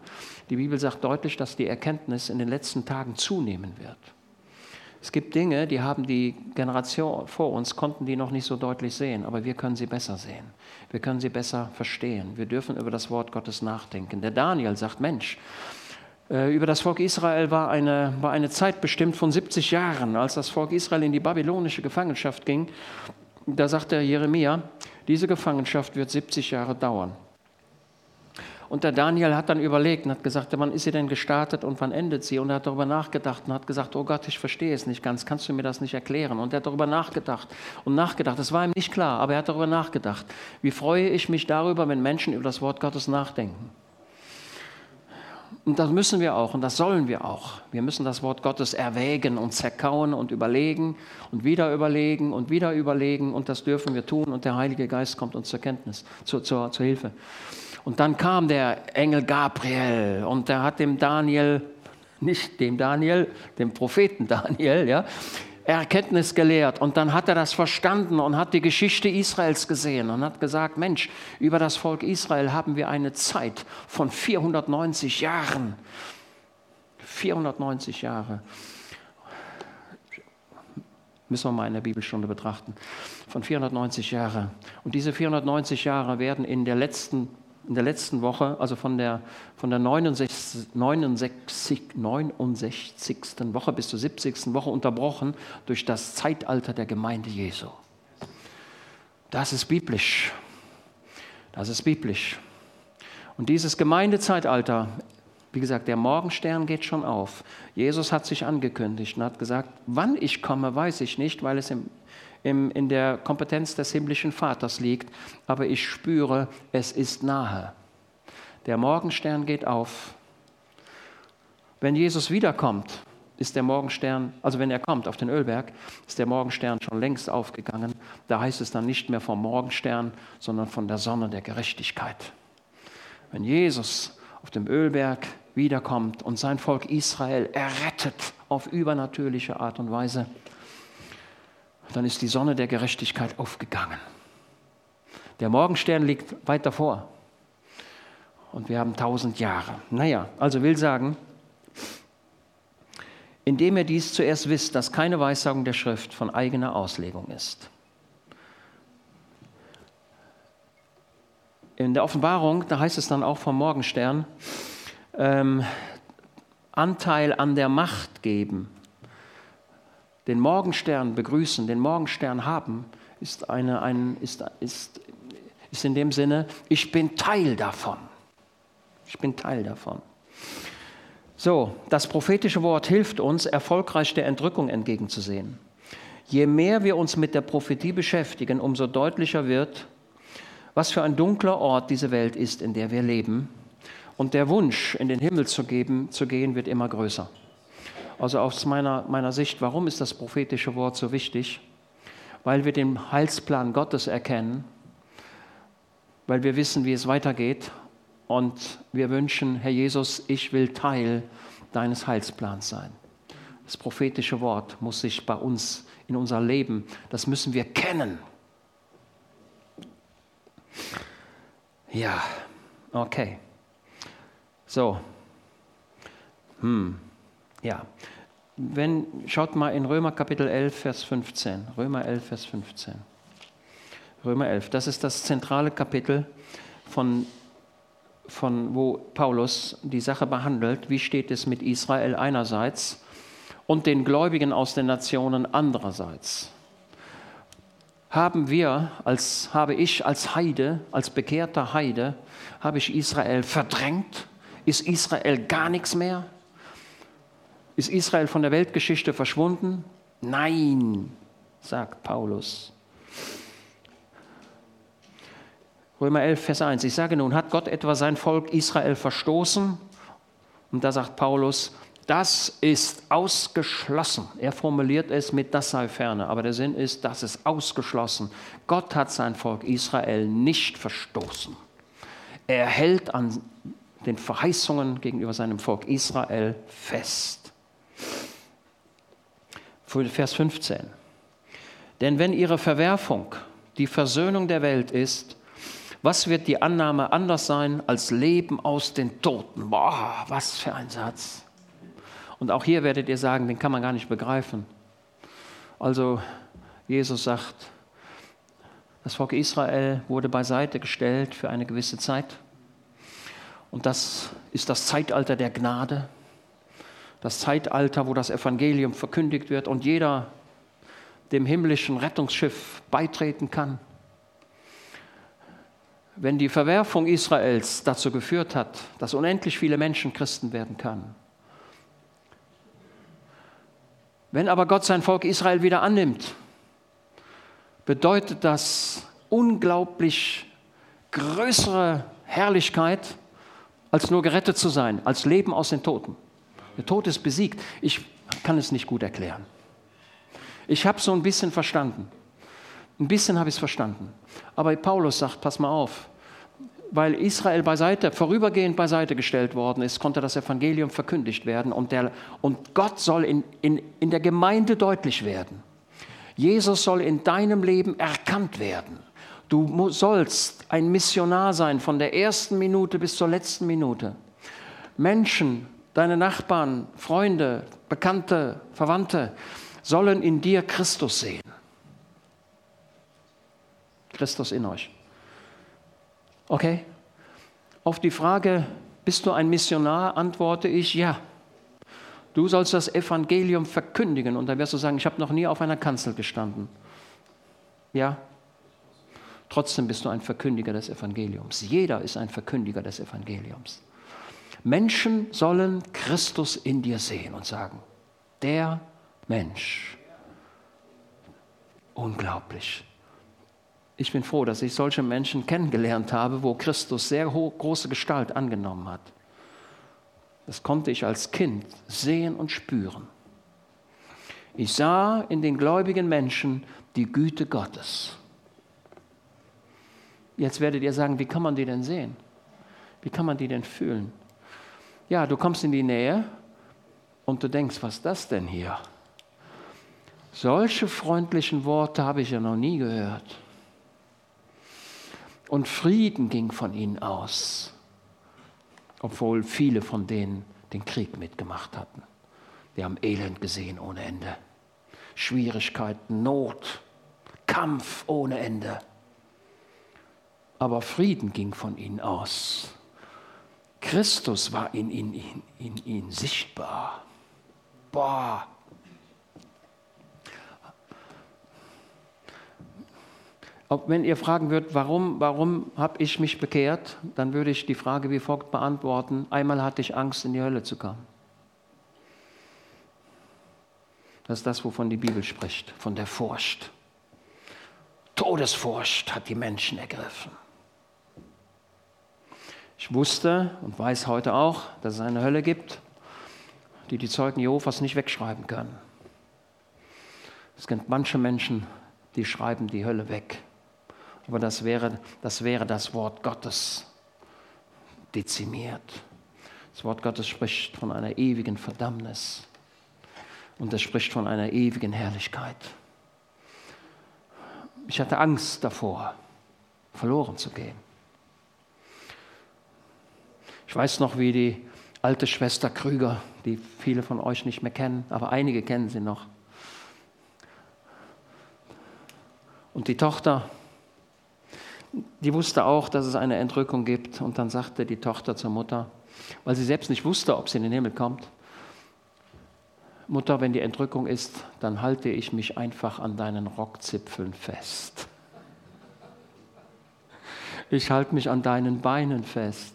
Die Bibel sagt deutlich, dass die Erkenntnis in den letzten Tagen zunehmen wird. Es gibt Dinge, die haben die Generation vor uns, konnten die noch nicht so deutlich sehen, aber wir können sie besser sehen. Wir können sie besser verstehen. Wir dürfen über das Wort Gottes nachdenken. Der Daniel sagt, Mensch, äh, über das Volk Israel war eine, war eine Zeit bestimmt von 70 Jahren, als das Volk Israel in die babylonische Gefangenschaft ging. Da sagt der Jeremia, diese Gefangenschaft wird 70 Jahre dauern. Und der Daniel hat dann überlegt und hat gesagt, wann ist sie denn gestartet und wann endet sie? Und er hat darüber nachgedacht und hat gesagt, oh Gott, ich verstehe es nicht ganz, kannst du mir das nicht erklären? Und er hat darüber nachgedacht und nachgedacht. Es war ihm nicht klar, aber er hat darüber nachgedacht. Wie freue ich mich darüber, wenn Menschen über das Wort Gottes nachdenken? Und das müssen wir auch und das sollen wir auch. Wir müssen das Wort Gottes erwägen und zerkauen und überlegen und wieder überlegen und wieder überlegen und das dürfen wir tun und der Heilige Geist kommt uns zur Kenntnis, zur, zur, zur Hilfe. Und dann kam der Engel Gabriel und der hat dem Daniel, nicht dem Daniel, dem Propheten Daniel, ja, Erkenntnis gelehrt. Und dann hat er das verstanden und hat die Geschichte Israels gesehen und hat gesagt, Mensch, über das Volk Israel haben wir eine Zeit von 490 Jahren. 490 Jahre. Müssen wir mal in der Bibelstunde betrachten. Von 490 Jahren. Und diese 490 Jahre werden in der letzten in der letzten Woche, also von der, von der 69, 69, 69. Woche bis zur 70. Woche unterbrochen durch das Zeitalter der Gemeinde Jesu. Das ist biblisch. Das ist biblisch. Und dieses Gemeindezeitalter, wie gesagt, der Morgenstern geht schon auf. Jesus hat sich angekündigt und hat gesagt, wann ich komme, weiß ich nicht, weil es im im, in der Kompetenz des himmlischen Vaters liegt, aber ich spüre, es ist nahe. Der Morgenstern geht auf. Wenn Jesus wiederkommt, ist der Morgenstern, also wenn er kommt auf den Ölberg, ist der Morgenstern schon längst aufgegangen. Da heißt es dann nicht mehr vom Morgenstern, sondern von der Sonne der Gerechtigkeit. Wenn Jesus auf dem Ölberg wiederkommt und sein Volk Israel errettet auf übernatürliche Art und Weise, dann ist die Sonne der Gerechtigkeit aufgegangen. Der Morgenstern liegt weit davor. Und wir haben tausend Jahre. Naja, also will sagen, indem ihr dies zuerst wisst, dass keine Weissagung der Schrift von eigener Auslegung ist. In der Offenbarung, da heißt es dann auch vom Morgenstern, ähm, Anteil an der Macht geben den Morgenstern begrüßen, den Morgenstern haben, ist, eine, ein, ist, ist, ist in dem Sinne, ich bin Teil davon. Ich bin Teil davon. So, das prophetische Wort hilft uns, erfolgreich der Entrückung entgegenzusehen. Je mehr wir uns mit der Prophetie beschäftigen, umso deutlicher wird, was für ein dunkler Ort diese Welt ist, in der wir leben. Und der Wunsch, in den Himmel zu, geben, zu gehen, wird immer größer. Also aus meiner, meiner Sicht, warum ist das prophetische Wort so wichtig? Weil wir den Heilsplan Gottes erkennen, weil wir wissen, wie es weitergeht und wir wünschen, Herr Jesus, ich will Teil deines Heilsplans sein. Das prophetische Wort muss sich bei uns in unser Leben, das müssen wir kennen. Ja, okay. So. Hm. Ja. Wenn, schaut mal in Römer Kapitel 11, Vers 15. Römer 11, Vers 15. Römer 11, das ist das zentrale Kapitel, von, von wo Paulus die Sache behandelt. Wie steht es mit Israel einerseits und den Gläubigen aus den Nationen andererseits? Haben wir, als, habe ich als Heide, als bekehrter Heide, habe ich Israel verdrängt? Ist Israel gar nichts mehr? Ist Israel von der Weltgeschichte verschwunden? Nein, sagt Paulus. Römer 11, Vers 1. Ich sage nun, hat Gott etwa sein Volk Israel verstoßen? Und da sagt Paulus, das ist ausgeschlossen. Er formuliert es mit das sei ferne, aber der Sinn ist, das ist ausgeschlossen. Gott hat sein Volk Israel nicht verstoßen. Er hält an den Verheißungen gegenüber seinem Volk Israel fest. Vers 15. Denn wenn ihre Verwerfung die Versöhnung der Welt ist, was wird die Annahme anders sein als Leben aus den Toten? Boah, was für ein Satz. Und auch hier werdet ihr sagen, den kann man gar nicht begreifen. Also Jesus sagt, das Volk Israel wurde beiseite gestellt für eine gewisse Zeit. Und das ist das Zeitalter der Gnade, das Zeitalter, wo das Evangelium verkündigt wird und jeder dem himmlischen Rettungsschiff beitreten kann. Wenn die Verwerfung Israels dazu geführt hat, dass unendlich viele Menschen Christen werden können, wenn aber Gott sein Volk Israel wieder annimmt, bedeutet das unglaublich größere Herrlichkeit, als nur gerettet zu sein, als Leben aus den Toten. Der Tod ist besiegt. Ich kann es nicht gut erklären. Ich habe so ein bisschen verstanden. Ein bisschen habe ich es verstanden. Aber Paulus sagt, pass mal auf, weil Israel beiseite, vorübergehend beiseite gestellt worden ist, konnte das Evangelium verkündigt werden und, der, und Gott soll in, in, in der Gemeinde deutlich werden. Jesus soll in deinem Leben erkannt werden. Du sollst ein Missionar sein von der ersten Minute bis zur letzten Minute. Menschen, deine Nachbarn, Freunde, Bekannte, Verwandte sollen in dir Christus sehen. Christus in euch. Okay? Auf die Frage, bist du ein Missionar, antworte ich ja. Du sollst das Evangelium verkündigen und dann wirst du sagen, ich habe noch nie auf einer Kanzel gestanden. Ja, Trotzdem bist du ein Verkündiger des Evangeliums. Jeder ist ein Verkündiger des Evangeliums. Menschen sollen Christus in dir sehen und sagen, der Mensch. Unglaublich. Ich bin froh, dass ich solche Menschen kennengelernt habe, wo Christus sehr große Gestalt angenommen hat. Das konnte ich als Kind sehen und spüren. Ich sah in den gläubigen Menschen die Güte Gottes. Jetzt werdet ihr sagen, wie kann man die denn sehen? Wie kann man die denn fühlen? Ja, du kommst in die Nähe und du denkst, was ist das denn hier? Solche freundlichen Worte habe ich ja noch nie gehört. Und Frieden ging von ihnen aus, obwohl viele von denen den Krieg mitgemacht hatten. Wir haben Elend gesehen ohne Ende, Schwierigkeiten, Not, Kampf ohne Ende aber Frieden ging von ihnen aus. Christus war in ihnen in, in, in sichtbar. Boah. Auch wenn ihr fragen würdet, warum, warum habe ich mich bekehrt, dann würde ich die Frage wie folgt beantworten. Einmal hatte ich Angst, in die Hölle zu kommen. Das ist das, wovon die Bibel spricht, von der Furcht. Todesfurcht hat die Menschen ergriffen. Ich wusste und weiß heute auch, dass es eine Hölle gibt, die die Zeugen Jehovas nicht wegschreiben können. Es gibt manche Menschen, die schreiben die Hölle weg. Aber das wäre das, wäre das Wort Gottes dezimiert. Das Wort Gottes spricht von einer ewigen Verdammnis und es spricht von einer ewigen Herrlichkeit. Ich hatte Angst davor, verloren zu gehen. Ich weiß noch, wie die alte Schwester Krüger, die viele von euch nicht mehr kennen, aber einige kennen sie noch. Und die Tochter, die wusste auch, dass es eine Entrückung gibt. Und dann sagte die Tochter zur Mutter, weil sie selbst nicht wusste, ob sie in den Himmel kommt, Mutter, wenn die Entrückung ist, dann halte ich mich einfach an deinen Rockzipfeln fest. Ich halte mich an deinen Beinen fest.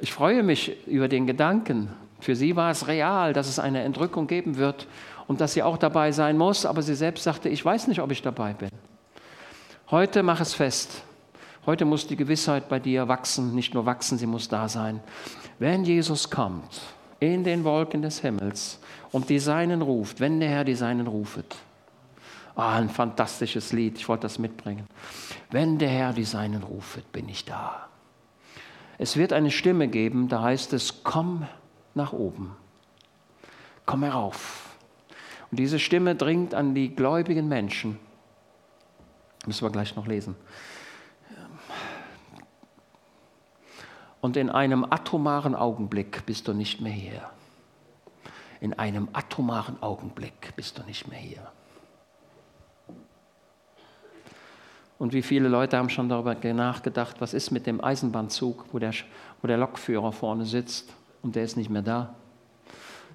Ich freue mich über den Gedanken. Für sie war es real, dass es eine Entrückung geben wird und dass sie auch dabei sein muss, aber sie selbst sagte, ich weiß nicht, ob ich dabei bin. Heute mach es fest. Heute muss die Gewissheit bei dir wachsen, nicht nur wachsen, sie muss da sein. Wenn Jesus kommt in den Wolken des Himmels und die Seinen ruft, wenn der Herr die Seinen rufet. Ah, ein fantastisches Lied, ich wollte das mitbringen. Wenn der Herr die Seinen rufet, bin ich da. Es wird eine Stimme geben, da heißt es, komm nach oben, komm herauf. Und diese Stimme dringt an die gläubigen Menschen. Müssen wir gleich noch lesen. Und in einem atomaren Augenblick bist du nicht mehr hier. In einem atomaren Augenblick bist du nicht mehr hier. Und wie viele Leute haben schon darüber nachgedacht, was ist mit dem Eisenbahnzug, wo der, wo der Lokführer vorne sitzt und der ist nicht mehr da.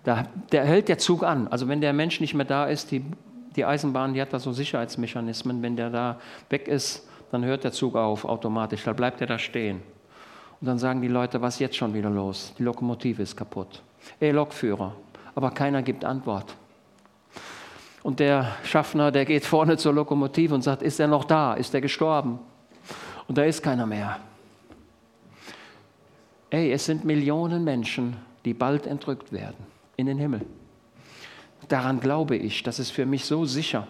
da. Der hält der Zug an. Also wenn der Mensch nicht mehr da ist, die, die Eisenbahn, die hat da so Sicherheitsmechanismen. Wenn der da weg ist, dann hört der Zug auf automatisch. Da bleibt er da stehen. Und dann sagen die Leute, was ist jetzt schon wieder los? Die Lokomotive ist kaputt. Ey, Lokführer. Aber keiner gibt Antwort. Und der Schaffner, der geht vorne zur Lokomotive und sagt, ist er noch da? Ist er gestorben? Und da ist keiner mehr. Ey, es sind Millionen Menschen, die bald entrückt werden in den Himmel. Daran glaube ich, das ist für mich so sicher.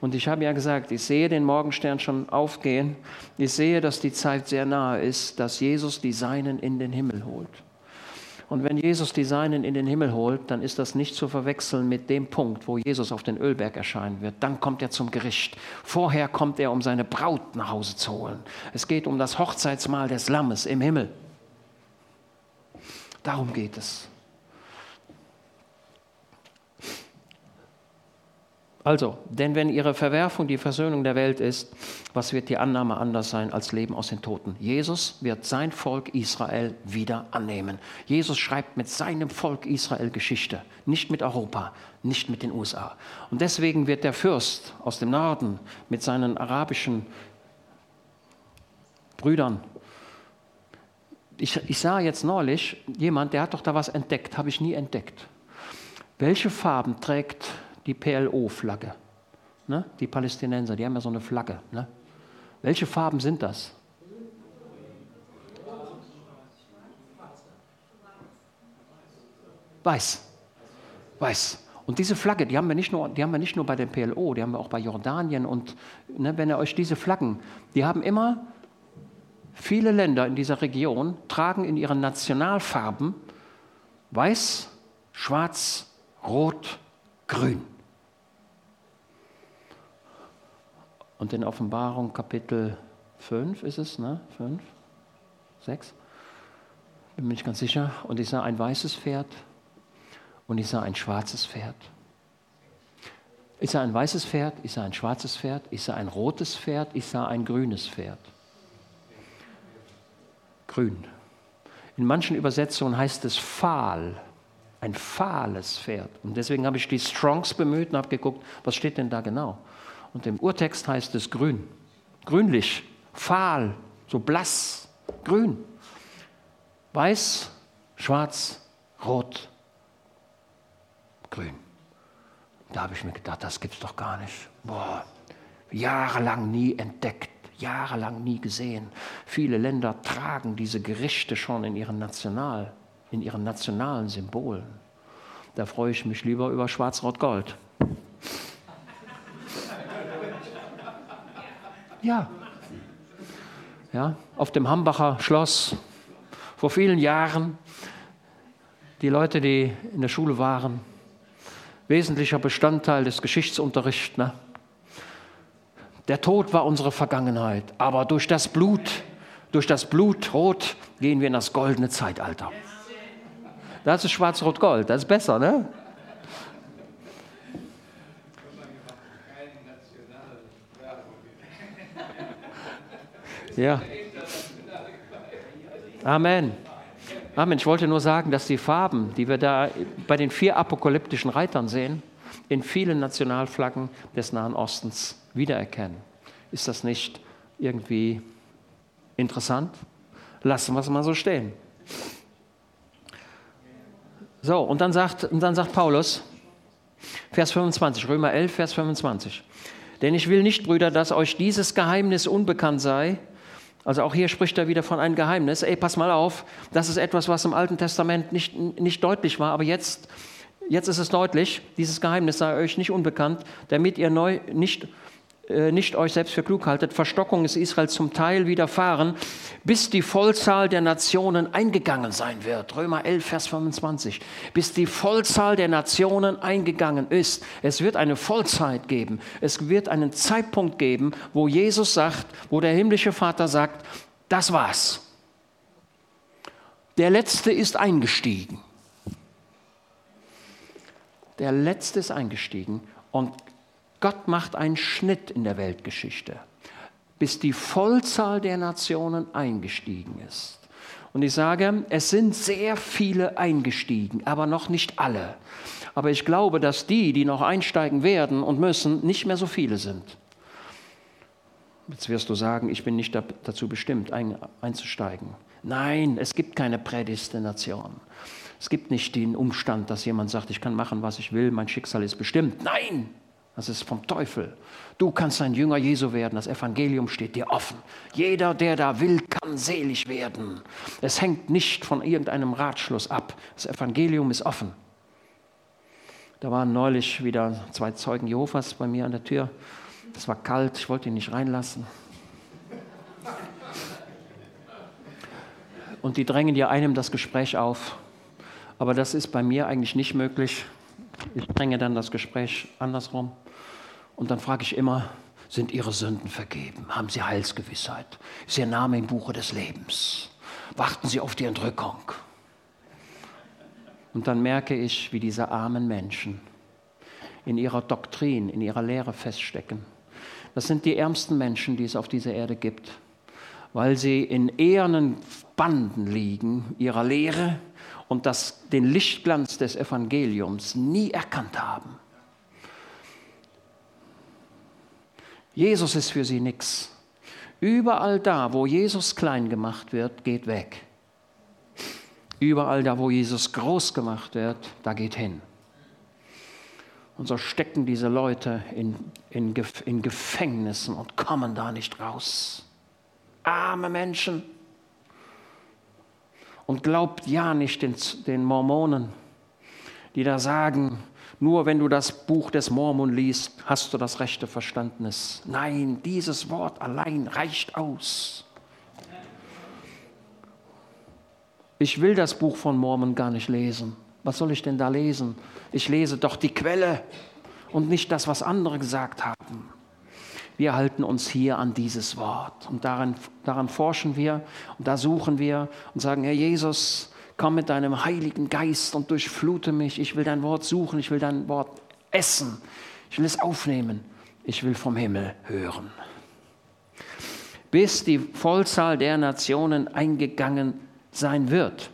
Und ich habe ja gesagt, ich sehe den Morgenstern schon aufgehen. Ich sehe, dass die Zeit sehr nahe ist, dass Jesus die Seinen in den Himmel holt. Und wenn Jesus die Seinen in den Himmel holt, dann ist das nicht zu verwechseln mit dem Punkt, wo Jesus auf den Ölberg erscheinen wird. Dann kommt er zum Gericht. Vorher kommt er, um seine Braut nach Hause zu holen. Es geht um das Hochzeitsmahl des Lammes im Himmel. Darum geht es. Also, denn wenn ihre Verwerfung die Versöhnung der Welt ist, was wird die Annahme anders sein als Leben aus den Toten? Jesus wird sein Volk Israel wieder annehmen. Jesus schreibt mit seinem Volk Israel Geschichte, nicht mit Europa, nicht mit den USA. Und deswegen wird der Fürst aus dem Norden mit seinen arabischen Brüdern ich, ich, sah jetzt neulich jemand, der hat doch da was entdeckt, habe ich nie entdeckt. Welche Farben trägt die PLO-Flagge. Ne? Die Palästinenser, die haben ja so eine Flagge. Ne? Welche Farben sind das? Weiß. Weiß. Und diese Flagge, die haben, wir nicht nur, die haben wir nicht nur bei den PLO, die haben wir auch bei Jordanien. Und ne, wenn ihr euch diese Flaggen, die haben immer, viele Länder in dieser Region tragen in ihren Nationalfarben weiß, schwarz, rot, grün. Und in Offenbarung Kapitel 5 ist es, ne? 5, 6, bin nicht ganz sicher. Und ich sah ein weißes Pferd und ich sah ein schwarzes Pferd. Ich sah ein weißes Pferd, ich sah ein schwarzes Pferd, ich sah ein rotes Pferd, ich sah ein grünes Pferd. Grün. In manchen Übersetzungen heißt es fahl, ein fahles Pferd. Und deswegen habe ich die Strongs bemüht und habe geguckt, was steht denn da genau. Und im Urtext heißt es grün, grünlich, fahl, so blass, grün, weiß, schwarz, rot, grün. Da habe ich mir gedacht, das gibt es doch gar nicht. Boah, jahrelang nie entdeckt, jahrelang nie gesehen. Viele Länder tragen diese Gerichte schon in ihren, National, in ihren nationalen Symbolen. Da freue ich mich lieber über Schwarz-Rot-Gold. Ja. ja. Auf dem Hambacher Schloss vor vielen Jahren, die Leute, die in der Schule waren, wesentlicher Bestandteil des Geschichtsunterrichts. Ne? Der Tod war unsere Vergangenheit, aber durch das Blut, durch das Blutrot gehen wir in das goldene Zeitalter. Das ist Schwarz-Rot-Gold, das ist besser, ne? Ja. Amen. Amen. Ich wollte nur sagen, dass die Farben, die wir da bei den vier apokalyptischen Reitern sehen, in vielen Nationalflaggen des Nahen Ostens wiedererkennen. Ist das nicht irgendwie interessant? Lassen wir es mal so stehen. So, und dann sagt, und dann sagt Paulus, Vers 25, Römer 11, Vers 25. Denn ich will nicht, Brüder, dass euch dieses Geheimnis unbekannt sei. Also auch hier spricht er wieder von einem Geheimnis. Ey, pass mal auf, das ist etwas, was im Alten Testament nicht, nicht deutlich war, aber jetzt, jetzt ist es deutlich. Dieses Geheimnis sei euch nicht unbekannt, damit ihr neu nicht nicht euch selbst für klug haltet, Verstockung ist Israel zum Teil widerfahren, bis die Vollzahl der Nationen eingegangen sein wird. Römer 11, Vers 25. Bis die Vollzahl der Nationen eingegangen ist. Es wird eine Vollzeit geben. Es wird einen Zeitpunkt geben, wo Jesus sagt, wo der himmlische Vater sagt, das war's. Der Letzte ist eingestiegen. Der Letzte ist eingestiegen und Gott macht einen Schnitt in der Weltgeschichte, bis die Vollzahl der Nationen eingestiegen ist. Und ich sage, es sind sehr viele eingestiegen, aber noch nicht alle. Aber ich glaube, dass die, die noch einsteigen werden und müssen, nicht mehr so viele sind. Jetzt wirst du sagen, ich bin nicht dazu bestimmt, einzusteigen. Nein, es gibt keine Prädestination. Es gibt nicht den Umstand, dass jemand sagt, ich kann machen, was ich will, mein Schicksal ist bestimmt. Nein, das ist vom Teufel. Du kannst ein Jünger Jesu werden. Das Evangelium steht dir offen. Jeder, der da will, kann selig werden. Es hängt nicht von irgendeinem Ratschluss ab. Das Evangelium ist offen. Da waren neulich wieder zwei Zeugen Jehovas bei mir an der Tür. Es war kalt, ich wollte ihn nicht reinlassen. Und die drängen ja einem das Gespräch auf. Aber das ist bei mir eigentlich nicht möglich. Ich dränge dann das Gespräch andersrum. Und dann frage ich immer, sind Ihre Sünden vergeben? Haben Sie Heilsgewissheit? Ist Ihr Name im Buche des Lebens? Warten Sie auf die Entrückung? Und dann merke ich, wie diese armen Menschen in ihrer Doktrin, in ihrer Lehre feststecken. Das sind die ärmsten Menschen, die es auf dieser Erde gibt, weil sie in ehernen Banden liegen ihrer Lehre und das, den Lichtglanz des Evangeliums nie erkannt haben. Jesus ist für sie nichts. Überall da, wo Jesus klein gemacht wird, geht weg. Überall da, wo Jesus groß gemacht wird, da geht hin. Und so stecken diese Leute in, in, in Gefängnissen und kommen da nicht raus. Arme Menschen. Und glaubt ja nicht den, den Mormonen, die da sagen, nur wenn du das Buch des Mormon liest, hast du das rechte Verständnis. Nein, dieses Wort allein reicht aus. Ich will das Buch von Mormon gar nicht lesen. Was soll ich denn da lesen? Ich lese doch die Quelle und nicht das, was andere gesagt haben. Wir halten uns hier an dieses Wort und daran, daran forschen wir und da suchen wir und sagen, Herr Jesus, komm mit deinem Heiligen Geist und durchflute mich. Ich will dein Wort suchen, ich will dein Wort essen, ich will es aufnehmen, ich will vom Himmel hören. Bis die Vollzahl der Nationen eingegangen sein wird.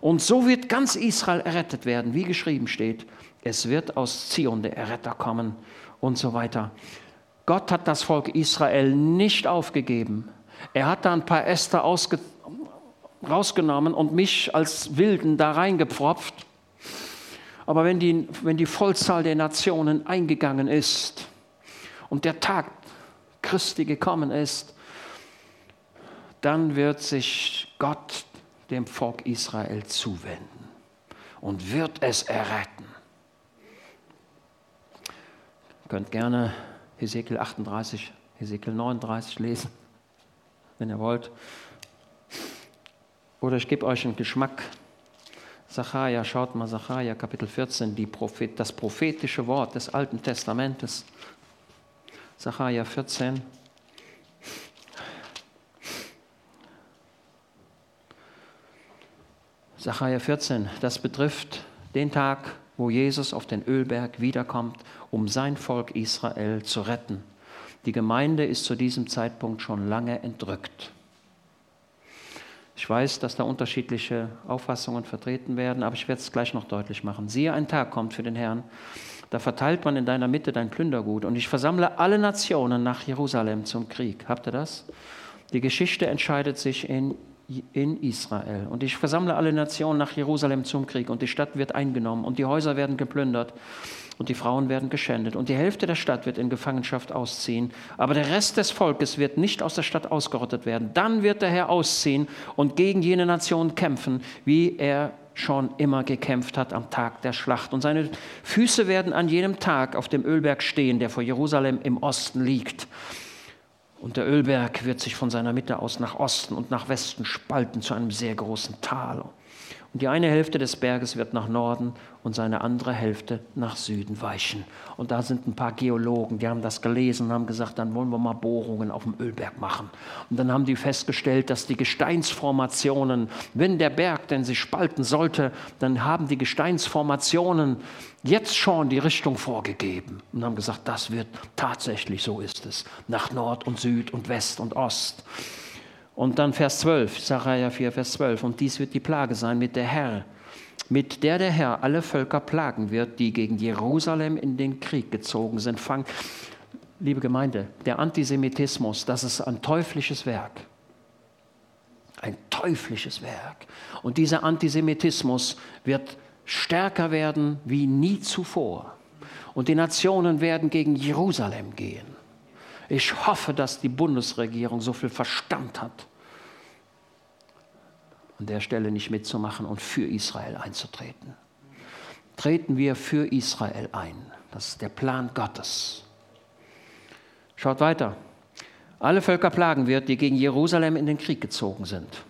Und so wird ganz Israel errettet werden, wie geschrieben steht. Es wird aus Zion der Erretter kommen und so weiter. Gott hat das Volk Israel nicht aufgegeben. Er hat da ein paar Äste ausge rausgenommen und mich als Wilden da reingepfropft. Aber wenn die, wenn die Vollzahl der Nationen eingegangen ist und der Tag Christi gekommen ist dann wird sich Gott dem Volk Israel zuwenden und wird es erretten. Ihr könnt gerne Hesekiel 38, Hesekiel 39 lesen, wenn ihr wollt. Oder ich gebe euch einen Geschmack. Sacharja, schaut mal, Sacharja Kapitel 14, die Prophet, das prophetische Wort des Alten Testamentes. Sacharja 14. Sacharja 14, das betrifft den Tag, wo Jesus auf den Ölberg wiederkommt, um sein Volk Israel zu retten. Die Gemeinde ist zu diesem Zeitpunkt schon lange entrückt. Ich weiß, dass da unterschiedliche Auffassungen vertreten werden, aber ich werde es gleich noch deutlich machen. Siehe, ein Tag kommt für den Herrn, da verteilt man in deiner Mitte dein Plündergut und ich versammle alle Nationen nach Jerusalem zum Krieg. Habt ihr das? Die Geschichte entscheidet sich in in Israel. Und ich versammle alle Nationen nach Jerusalem zum Krieg und die Stadt wird eingenommen und die Häuser werden geplündert und die Frauen werden geschändet und die Hälfte der Stadt wird in Gefangenschaft ausziehen, aber der Rest des Volkes wird nicht aus der Stadt ausgerottet werden. Dann wird der Herr ausziehen und gegen jene Nation kämpfen, wie er schon immer gekämpft hat am Tag der Schlacht. Und seine Füße werden an jenem Tag auf dem Ölberg stehen, der vor Jerusalem im Osten liegt. Und der Ölberg wird sich von seiner Mitte aus nach Osten und nach Westen spalten zu einem sehr großen Tal. Und die eine Hälfte des Berges wird nach Norden und seine andere Hälfte nach Süden weichen. Und da sind ein paar Geologen, die haben das gelesen und haben gesagt, dann wollen wir mal Bohrungen auf dem Ölberg machen. Und dann haben die festgestellt, dass die Gesteinsformationen, wenn der Berg denn sich spalten sollte, dann haben die Gesteinsformationen jetzt schon die Richtung vorgegeben. Und haben gesagt, das wird tatsächlich, so ist es, nach Nord und Süd und West und Ost. Und dann Vers 12, Sacharja 4, Vers 12. Und dies wird die Plage sein, mit der Herr, mit der der Herr alle Völker plagen wird, die gegen Jerusalem in den Krieg gezogen sind. Fang, liebe Gemeinde, der Antisemitismus, das ist ein teuflisches Werk. Ein teuflisches Werk. Und dieser Antisemitismus wird stärker werden wie nie zuvor. Und die Nationen werden gegen Jerusalem gehen. Ich hoffe, dass die Bundesregierung so viel Verstand hat, an der Stelle nicht mitzumachen und für Israel einzutreten. Treten wir für Israel ein. Das ist der Plan Gottes. Schaut weiter. Alle Völker plagen wird, die gegen Jerusalem in den Krieg gezogen sind.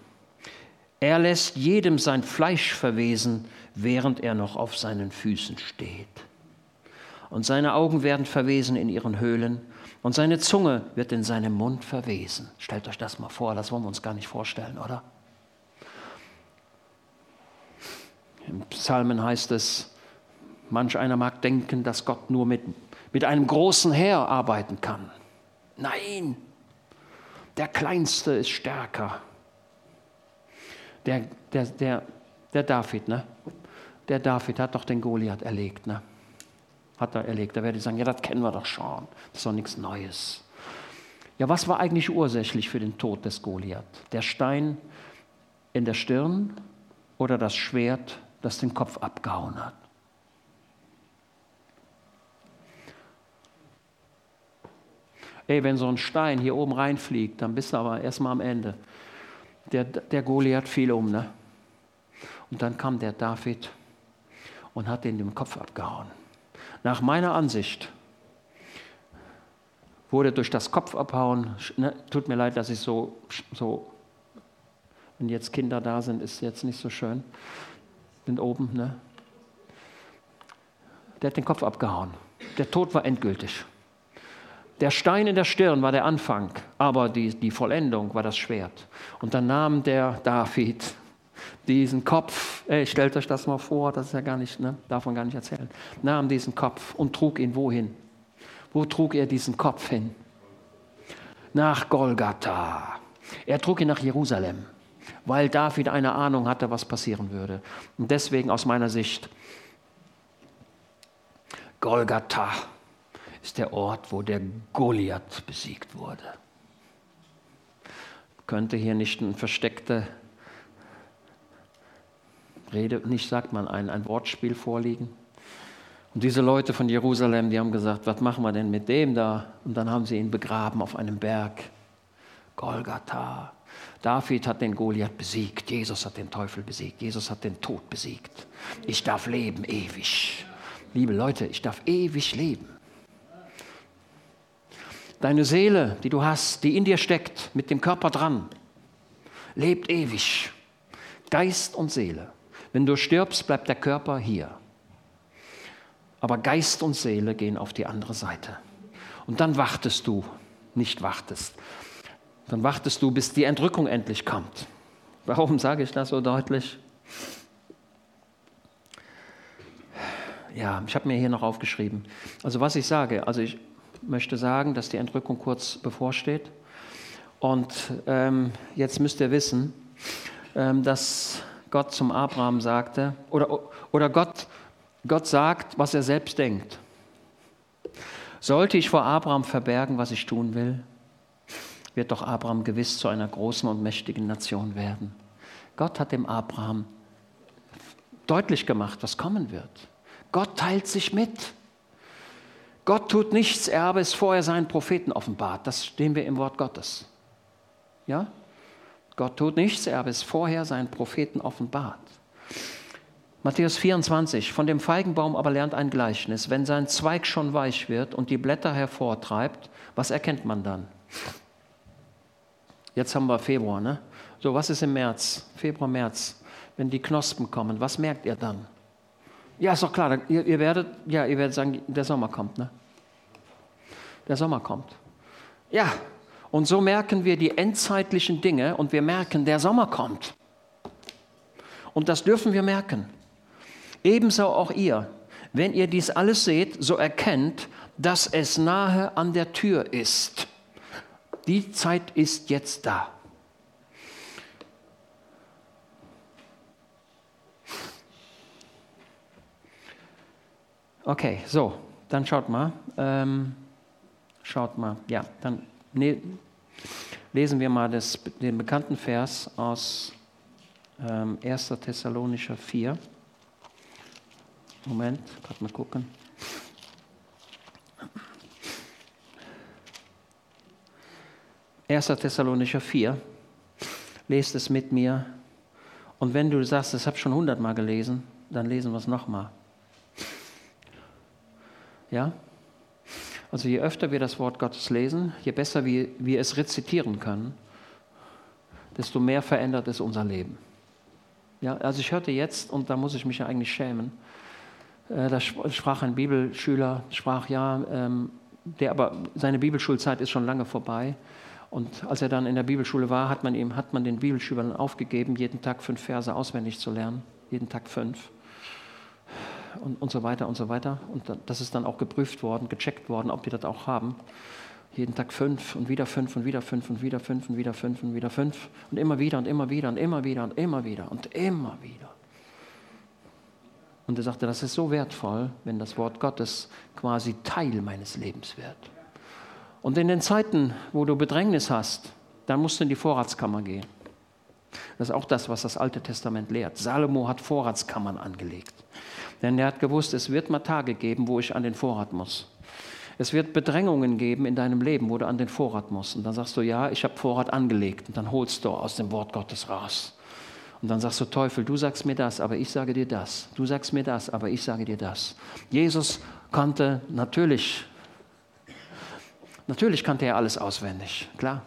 Er lässt jedem sein Fleisch verwesen, während er noch auf seinen Füßen steht. Und seine Augen werden verwesen in ihren Höhlen und seine Zunge wird in seinem Mund verwesen. Stellt euch das mal vor, das wollen wir uns gar nicht vorstellen, oder? Im Psalmen heißt es, manch einer mag denken, dass Gott nur mit, mit einem großen Heer arbeiten kann. Nein, der Kleinste ist stärker. Der, der, der, der David, ne? Der David hat doch den Goliath erlegt, ne? Hat er erlegt. Da werde ich sagen, ja, das kennen wir doch schon. Das ist doch nichts Neues. Ja, was war eigentlich ursächlich für den Tod des Goliath? Der Stein in der Stirn oder das Schwert, das den Kopf abgehauen hat? Ey, wenn so ein Stein hier oben reinfliegt, dann bist du aber erstmal am Ende. Der, der Goliath fiel um, ne? Und dann kam der David und hat den den Kopf abgehauen. Nach meiner Ansicht wurde durch das Kopfabhauen, ne, tut mir leid, dass ich so, so, wenn jetzt Kinder da sind, ist jetzt nicht so schön, sind oben, ne? Der hat den Kopf abgehauen. Der Tod war endgültig. Der Stein in der Stirn war der Anfang, aber die, die Vollendung war das Schwert. Und dann nahm der David diesen Kopf, ey, stellt euch das mal vor, das ist ja gar nicht, ne, darf gar nicht erzählen, nahm diesen Kopf und trug ihn wohin? Wo trug er diesen Kopf hin? Nach Golgatha. Er trug ihn nach Jerusalem, weil David eine Ahnung hatte, was passieren würde. Und deswegen aus meiner Sicht, Golgatha ist der Ort, wo der Goliath besiegt wurde. Könnte hier nicht ein versteckter Rede, nicht sagt man, ein, ein Wortspiel vorliegen. Und diese Leute von Jerusalem, die haben gesagt, was machen wir denn mit dem da? Und dann haben sie ihn begraben auf einem Berg, Golgatha. David hat den Goliath besiegt, Jesus hat den Teufel besiegt, Jesus hat den Tod besiegt. Ich darf leben ewig. Liebe Leute, ich darf ewig leben. Deine Seele, die du hast, die in dir steckt, mit dem Körper dran, lebt ewig. Geist und Seele. Wenn du stirbst, bleibt der Körper hier. Aber Geist und Seele gehen auf die andere Seite. Und dann wartest du, nicht wartest. Dann wartest du, bis die Entrückung endlich kommt. Warum sage ich das so deutlich? Ja, ich habe mir hier noch aufgeschrieben. Also was ich sage, also ich möchte sagen, dass die Entrückung kurz bevorsteht. Und ähm, jetzt müsst ihr wissen, ähm, dass Gott zum Abraham sagte, oder, oder Gott, Gott sagt, was er selbst denkt. Sollte ich vor Abraham verbergen, was ich tun will, wird doch Abraham gewiss zu einer großen und mächtigen Nation werden. Gott hat dem Abraham deutlich gemacht, was kommen wird. Gott teilt sich mit. Gott tut nichts, er habe es vorher seinen Propheten offenbart. Das stehen wir im Wort Gottes. Ja? Gott tut nichts, er habe es vorher seinen Propheten offenbart. Matthäus 24, von dem Feigenbaum aber lernt ein Gleichnis. Wenn sein Zweig schon weich wird und die Blätter hervortreibt, was erkennt man dann? Jetzt haben wir Februar, ne? So, was ist im März? Februar, März. Wenn die Knospen kommen, was merkt ihr dann? Ja, ist doch klar, ihr, ihr, werdet, ja, ihr werdet sagen, der Sommer kommt, ne? Der Sommer kommt. Ja, und so merken wir die endzeitlichen Dinge und wir merken, der Sommer kommt. Und das dürfen wir merken. Ebenso auch ihr. Wenn ihr dies alles seht, so erkennt, dass es nahe an der Tür ist. Die Zeit ist jetzt da. Okay, so, dann schaut mal. Ähm, schaut mal, ja, dann lesen wir mal das, den bekannten Vers aus ähm, 1. Thessalonischer 4. Moment, gerade mal gucken. 1. Thessalonischer 4. Lest es mit mir. Und wenn du sagst, das habe ich schon hundertmal gelesen, dann lesen wir es nochmal. Ja? Also je öfter wir das Wort Gottes lesen, je besser wir, wir es rezitieren können, desto mehr verändert es unser Leben. Ja, also ich hörte jetzt, und da muss ich mich ja eigentlich schämen, äh, da sprach ein Bibelschüler, sprach ja, ähm, der aber seine Bibelschulzeit ist schon lange vorbei. Und als er dann in der Bibelschule war, hat man ihm, hat man den Bibelschülern aufgegeben, jeden Tag fünf Verse auswendig zu lernen. Jeden Tag fünf. Und, und so weiter und so weiter. Und das ist dann auch geprüft worden, gecheckt worden, ob die das auch haben. Jeden Tag fünf und wieder fünf und wieder fünf und wieder fünf und wieder fünf und wieder fünf. Und immer wieder und immer wieder und immer wieder und immer wieder und immer wieder. Und er sagte, das ist so wertvoll, wenn das Wort Gottes quasi Teil meines Lebens wird. Und in den Zeiten, wo du Bedrängnis hast, dann musst du in die Vorratskammer gehen. Das ist auch das, was das Alte Testament lehrt. Salomo hat Vorratskammern angelegt. Denn er hat gewusst, es wird mal Tage geben, wo ich an den Vorrat muss. Es wird Bedrängungen geben in deinem Leben, wo du an den Vorrat musst. Und dann sagst du, ja, ich habe Vorrat angelegt. Und dann holst du aus dem Wort Gottes raus. Und dann sagst du, Teufel, du sagst mir das, aber ich sage dir das. Du sagst mir das, aber ich sage dir das. Jesus konnte natürlich Natürlich kannte er alles auswendig, klar.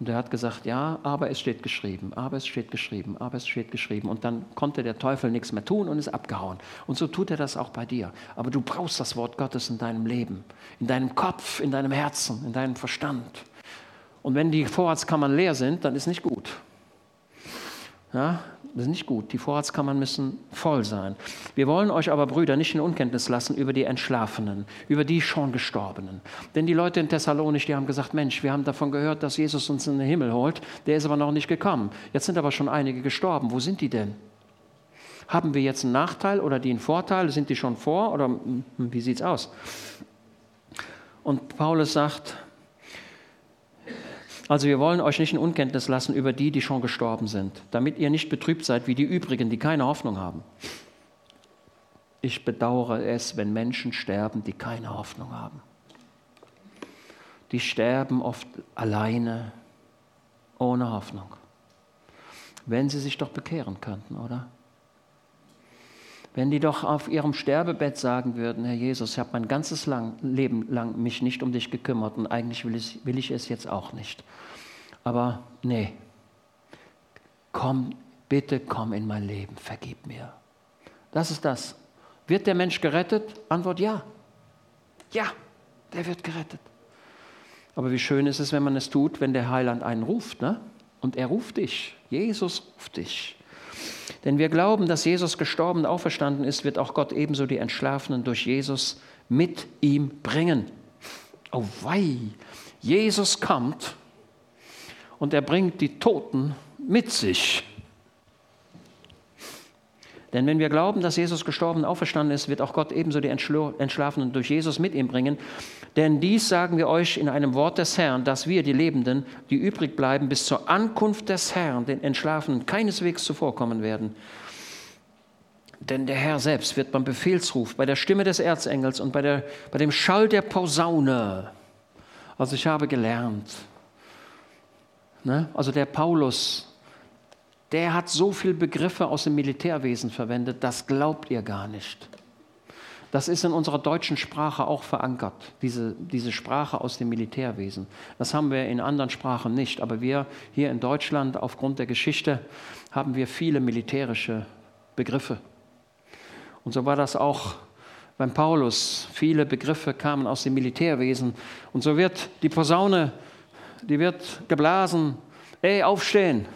Und er hat gesagt, ja, aber es steht geschrieben, aber es steht geschrieben, aber es steht geschrieben. Und dann konnte der Teufel nichts mehr tun und ist abgehauen. Und so tut er das auch bei dir. Aber du brauchst das Wort Gottes in deinem Leben, in deinem Kopf, in deinem Herzen, in deinem Verstand. Und wenn die Vorratskammern leer sind, dann ist nicht gut. Ja, das ist nicht gut. Die Vorratskammern müssen voll sein. Wir wollen euch aber, Brüder, nicht in Unkenntnis lassen über die Entschlafenen, über die schon Gestorbenen. Denn die Leute in Thessalonich, die haben gesagt, Mensch, wir haben davon gehört, dass Jesus uns in den Himmel holt. Der ist aber noch nicht gekommen. Jetzt sind aber schon einige gestorben. Wo sind die denn? Haben wir jetzt einen Nachteil oder die einen Vorteil? Sind die schon vor oder hm, wie sieht es aus? Und Paulus sagt, also wir wollen euch nicht in Unkenntnis lassen über die, die schon gestorben sind, damit ihr nicht betrübt seid wie die übrigen, die keine Hoffnung haben. Ich bedauere es, wenn Menschen sterben, die keine Hoffnung haben. Die sterben oft alleine ohne Hoffnung. Wenn sie sich doch bekehren könnten, oder? Wenn die doch auf ihrem Sterbebett sagen würden, Herr Jesus, ich habe mein ganzes lang, Leben lang mich nicht um dich gekümmert und eigentlich will ich, will ich es jetzt auch nicht. Aber nee, komm, bitte komm in mein Leben, vergib mir. Das ist das. Wird der Mensch gerettet? Antwort ja. Ja, der wird gerettet. Aber wie schön ist es, wenn man es tut, wenn der Heiland einen ruft. Ne? Und er ruft dich. Jesus ruft dich. Denn wir glauben, dass Jesus gestorben und auferstanden ist, wird auch Gott ebenso die Entschlafenen durch Jesus mit ihm bringen. Oh wei, Jesus kommt und er bringt die Toten mit sich. Denn wenn wir glauben, dass Jesus gestorben und auferstanden ist, wird auch Gott ebenso die Entschlafenen durch Jesus mit ihm bringen. Denn dies sagen wir euch in einem Wort des Herrn, dass wir, die Lebenden, die übrig bleiben, bis zur Ankunft des Herrn, den Entschlafenen, keineswegs zuvorkommen werden. Denn der Herr selbst wird beim Befehlsruf, bei der Stimme des Erzengels und bei, der, bei dem Schall der Posaune, also ich habe gelernt, ne? also der Paulus, der hat so viele Begriffe aus dem Militärwesen verwendet, das glaubt ihr gar nicht. Das ist in unserer deutschen Sprache auch verankert, diese, diese Sprache aus dem Militärwesen. Das haben wir in anderen Sprachen nicht, aber wir hier in Deutschland aufgrund der Geschichte haben wir viele militärische Begriffe. Und so war das auch beim Paulus. Viele Begriffe kamen aus dem Militärwesen. Und so wird die Posaune, die wird geblasen. Ey, aufstehen!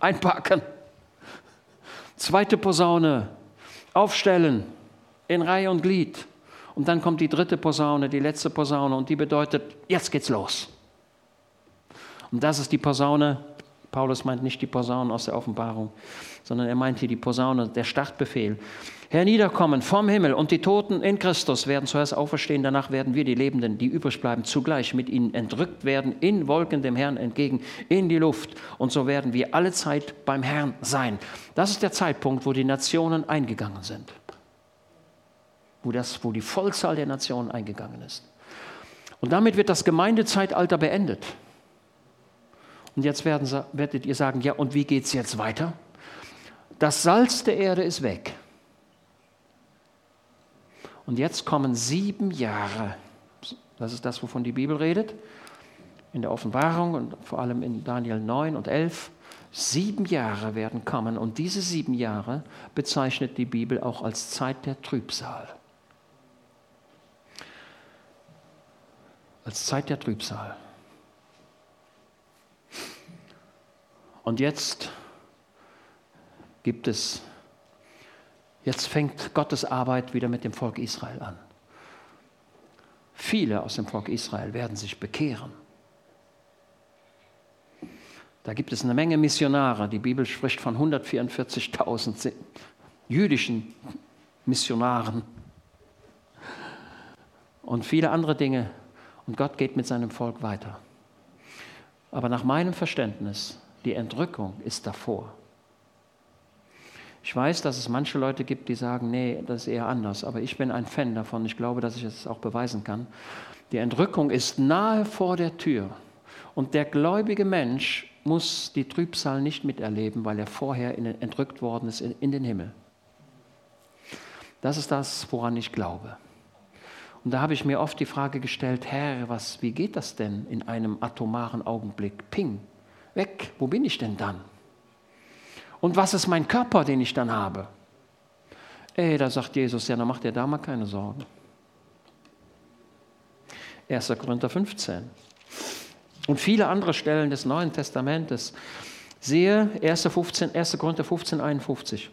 Einpacken. Zweite Posaune, aufstellen in Reihe und Glied. Und dann kommt die dritte Posaune, die letzte Posaune, und die bedeutet, jetzt geht's los. Und das ist die Posaune. Paulus meint nicht die Posaune aus der Offenbarung, sondern er meint hier die Posaune, der Startbefehl herniederkommen vom Himmel und die Toten in Christus werden zuerst auferstehen, danach werden wir, die Lebenden, die übrig bleiben, zugleich mit ihnen entrückt werden, in Wolken dem Herrn entgegen, in die Luft. Und so werden wir alle Zeit beim Herrn sein. Das ist der Zeitpunkt, wo die Nationen eingegangen sind. Wo, das, wo die Vollzahl der Nationen eingegangen ist. Und damit wird das Gemeindezeitalter beendet. Und jetzt werden, werdet ihr sagen, ja, und wie geht es jetzt weiter? Das Salz der Erde ist weg. Und jetzt kommen sieben Jahre. Das ist das, wovon die Bibel redet. In der Offenbarung und vor allem in Daniel 9 und 11. Sieben Jahre werden kommen und diese sieben Jahre bezeichnet die Bibel auch als Zeit der Trübsal. Als Zeit der Trübsal. Und jetzt gibt es Jetzt fängt Gottes Arbeit wieder mit dem Volk Israel an. Viele aus dem Volk Israel werden sich bekehren. Da gibt es eine Menge Missionare. Die Bibel spricht von 144.000 jüdischen Missionaren und viele andere Dinge. Und Gott geht mit seinem Volk weiter. Aber nach meinem Verständnis, die Entrückung ist davor. Ich weiß, dass es manche Leute gibt, die sagen, nee, das ist eher anders, aber ich bin ein Fan davon. Ich glaube, dass ich es auch beweisen kann. Die Entrückung ist nahe vor der Tür. Und der gläubige Mensch muss die Trübsal nicht miterleben, weil er vorher entrückt worden ist in den Himmel. Das ist das, woran ich glaube. Und da habe ich mir oft die Frage gestellt, Herr, was, wie geht das denn in einem atomaren Augenblick? Ping, weg, wo bin ich denn dann? Und was ist mein Körper, den ich dann habe? Ey, da sagt Jesus, ja, dann macht ihr da mal keine Sorgen. 1. Korinther 15. Und viele andere Stellen des Neuen Testamentes. Sehe 1. 15, 1. Korinther 15, 51.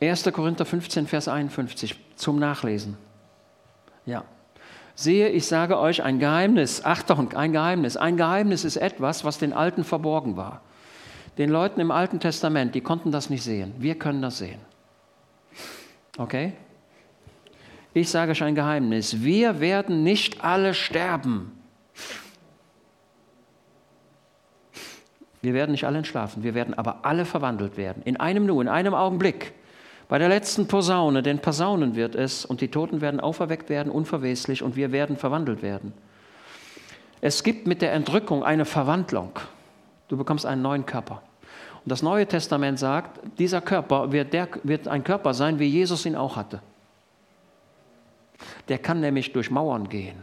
1. Korinther 15, Vers 51 zum Nachlesen. Ja. Sehe, ich sage euch ein Geheimnis. Achtung, ein Geheimnis. Ein Geheimnis ist etwas, was den Alten verborgen war. Den Leuten im Alten Testament, die konnten das nicht sehen. Wir können das sehen. Okay? Ich sage euch ein Geheimnis. Wir werden nicht alle sterben. Wir werden nicht alle entschlafen. Wir werden aber alle verwandelt werden. In einem Nu, in einem Augenblick. Bei der letzten Posaune, denn Posaunen wird es und die Toten werden auferweckt werden, unverweslich und wir werden verwandelt werden. Es gibt mit der Entrückung eine Verwandlung. Du bekommst einen neuen Körper. Und das Neue Testament sagt, dieser Körper wird, der, wird ein Körper sein, wie Jesus ihn auch hatte. Der kann nämlich durch Mauern gehen.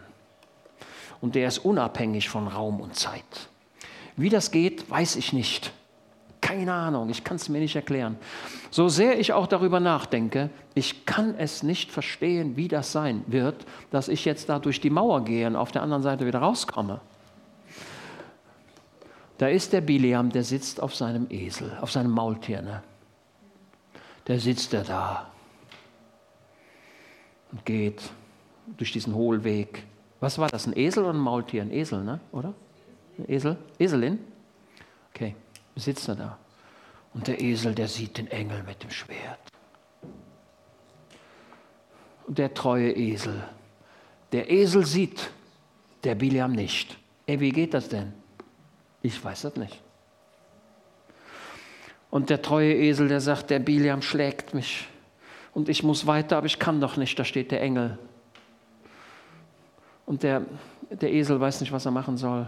Und der ist unabhängig von Raum und Zeit. Wie das geht, weiß ich nicht. Keine Ahnung, ich kann es mir nicht erklären. So sehr ich auch darüber nachdenke, ich kann es nicht verstehen, wie das sein wird, dass ich jetzt da durch die Mauer gehe und auf der anderen Seite wieder rauskomme. Da ist der Biliam, der sitzt auf seinem Esel, auf seinem Maultier. Ne? Der sitzt er da und geht durch diesen Hohlweg. Was war das, ein Esel oder ein Maultier? Ein Esel, ne? oder? Ein Esel? Eselin? Okay, sitzt er da. Und der Esel, der sieht den Engel mit dem Schwert. Und der treue Esel. Der Esel sieht, der Biliam nicht. Ey, wie geht das denn? Ich weiß das nicht. Und der treue Esel, der sagt, der Biliam schlägt mich und ich muss weiter, aber ich kann doch nicht, da steht der Engel. Und der, der Esel weiß nicht, was er machen soll.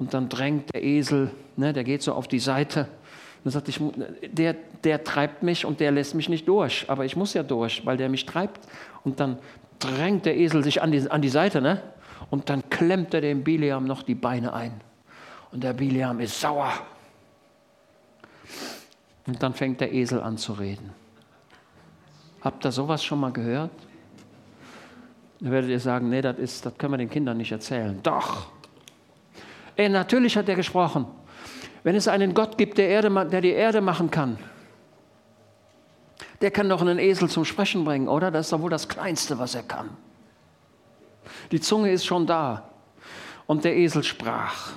Und dann drängt der Esel, ne, der geht so auf die Seite. Und sagt, ich, der, der treibt mich und der lässt mich nicht durch. Aber ich muss ja durch, weil der mich treibt. Und dann drängt der Esel sich an die, an die Seite. Ne? Und dann klemmt er dem Biliam noch die Beine ein. Und der Biliam ist sauer. Und dann fängt der Esel an zu reden. Habt ihr sowas schon mal gehört? Dann werdet ihr sagen, nee, das, können wir den Kindern nicht erzählen. Doch. Ey, natürlich hat er gesprochen. Wenn es einen Gott gibt, der, Erde, der die Erde machen kann, der kann doch einen Esel zum Sprechen bringen, oder? Das ist doch wohl das Kleinste, was er kann. Die Zunge ist schon da. Und der Esel sprach.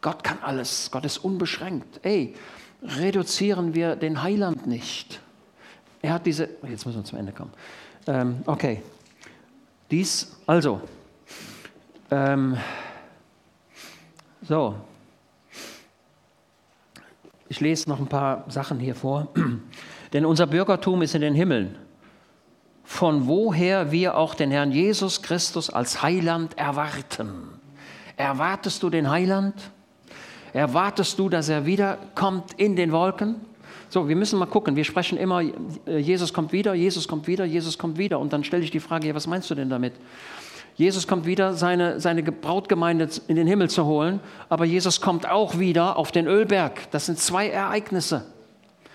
Gott kann alles. Gott ist unbeschränkt. Ey, reduzieren wir den Heiland nicht. Er hat diese. Jetzt müssen wir zum Ende kommen. Ähm, okay. Dies, also. Ähm, so. Ich lese noch ein paar Sachen hier vor. Denn unser Bürgertum ist in den Himmeln, von woher wir auch den Herrn Jesus Christus als Heiland erwarten. Erwartest du den Heiland? Erwartest du, dass er wiederkommt in den Wolken? So, wir müssen mal gucken. Wir sprechen immer, äh, Jesus kommt wieder, Jesus kommt wieder, Jesus kommt wieder. Und dann stelle ich die Frage, ja, was meinst du denn damit? Jesus kommt wieder, seine, seine Brautgemeinde in den Himmel zu holen, aber Jesus kommt auch wieder auf den Ölberg. Das sind zwei Ereignisse.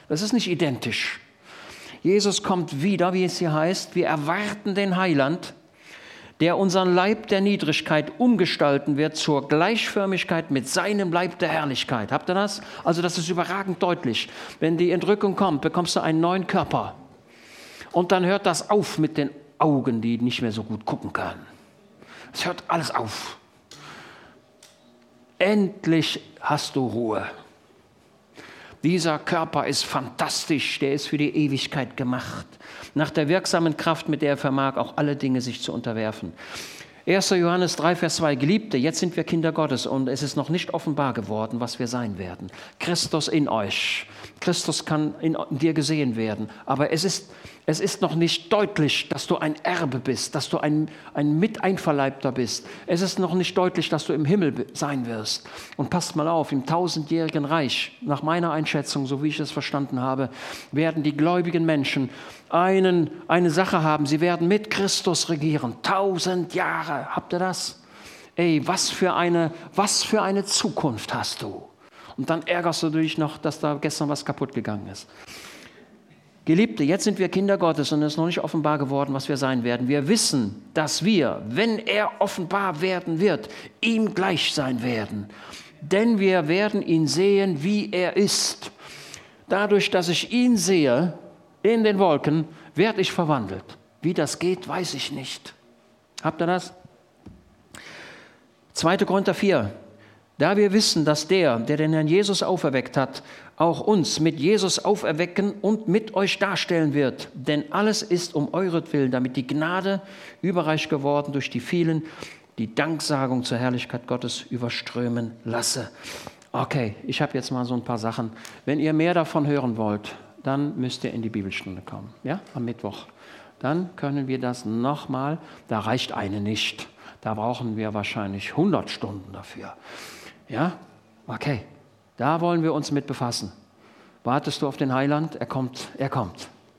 Das ist nicht identisch. Jesus kommt wieder, wie es hier heißt. Wir erwarten den Heiland der unseren Leib der Niedrigkeit umgestalten wird zur Gleichförmigkeit mit seinem Leib der Herrlichkeit. Habt ihr das? Also das ist überragend deutlich. Wenn die Entrückung kommt, bekommst du einen neuen Körper. Und dann hört das auf mit den Augen, die nicht mehr so gut gucken können. Es hört alles auf. Endlich hast du Ruhe. Dieser Körper ist fantastisch, der ist für die Ewigkeit gemacht. Nach der wirksamen Kraft, mit der er vermag, auch alle Dinge sich zu unterwerfen. 1. Johannes 3, Vers 2, Geliebte, jetzt sind wir Kinder Gottes und es ist noch nicht offenbar geworden, was wir sein werden. Christus in euch. Christus kann in dir gesehen werden. Aber es ist es ist noch nicht deutlich, dass du ein Erbe bist, dass du ein, ein Miteinverleibter bist. Es ist noch nicht deutlich, dass du im Himmel sein wirst. Und passt mal auf, im tausendjährigen Reich, nach meiner Einschätzung, so wie ich es verstanden habe, werden die gläubigen Menschen einen, eine Sache haben. Sie werden mit Christus regieren. Tausend Jahre. Habt ihr das? Ey, was für eine, was für eine Zukunft hast du? Und dann ärgerst du dich noch, dass da gestern was kaputt gegangen ist. Geliebte, jetzt sind wir Kinder Gottes und es ist noch nicht offenbar geworden, was wir sein werden. Wir wissen, dass wir, wenn er offenbar werden wird, ihm gleich sein werden. Denn wir werden ihn sehen, wie er ist. Dadurch, dass ich ihn sehe in den Wolken, werde ich verwandelt. Wie das geht, weiß ich nicht. Habt ihr das? 2. Korinther 4. Da wir wissen, dass der, der den Herrn Jesus auferweckt hat, auch uns mit Jesus auferwecken und mit euch darstellen wird. Denn alles ist um euretwillen, damit die Gnade überreich geworden durch die vielen, die Danksagung zur Herrlichkeit Gottes überströmen lasse. Okay, ich habe jetzt mal so ein paar Sachen. Wenn ihr mehr davon hören wollt, dann müsst ihr in die Bibelstunde kommen, ja, am Mittwoch. Dann können wir das nochmal, da reicht eine nicht Da brauchen wir wahrscheinlich 100 Stunden dafür. Ja, okay, da wollen wir uns mit befassen. Wartest du auf den Heiland? Er kommt, er kommt.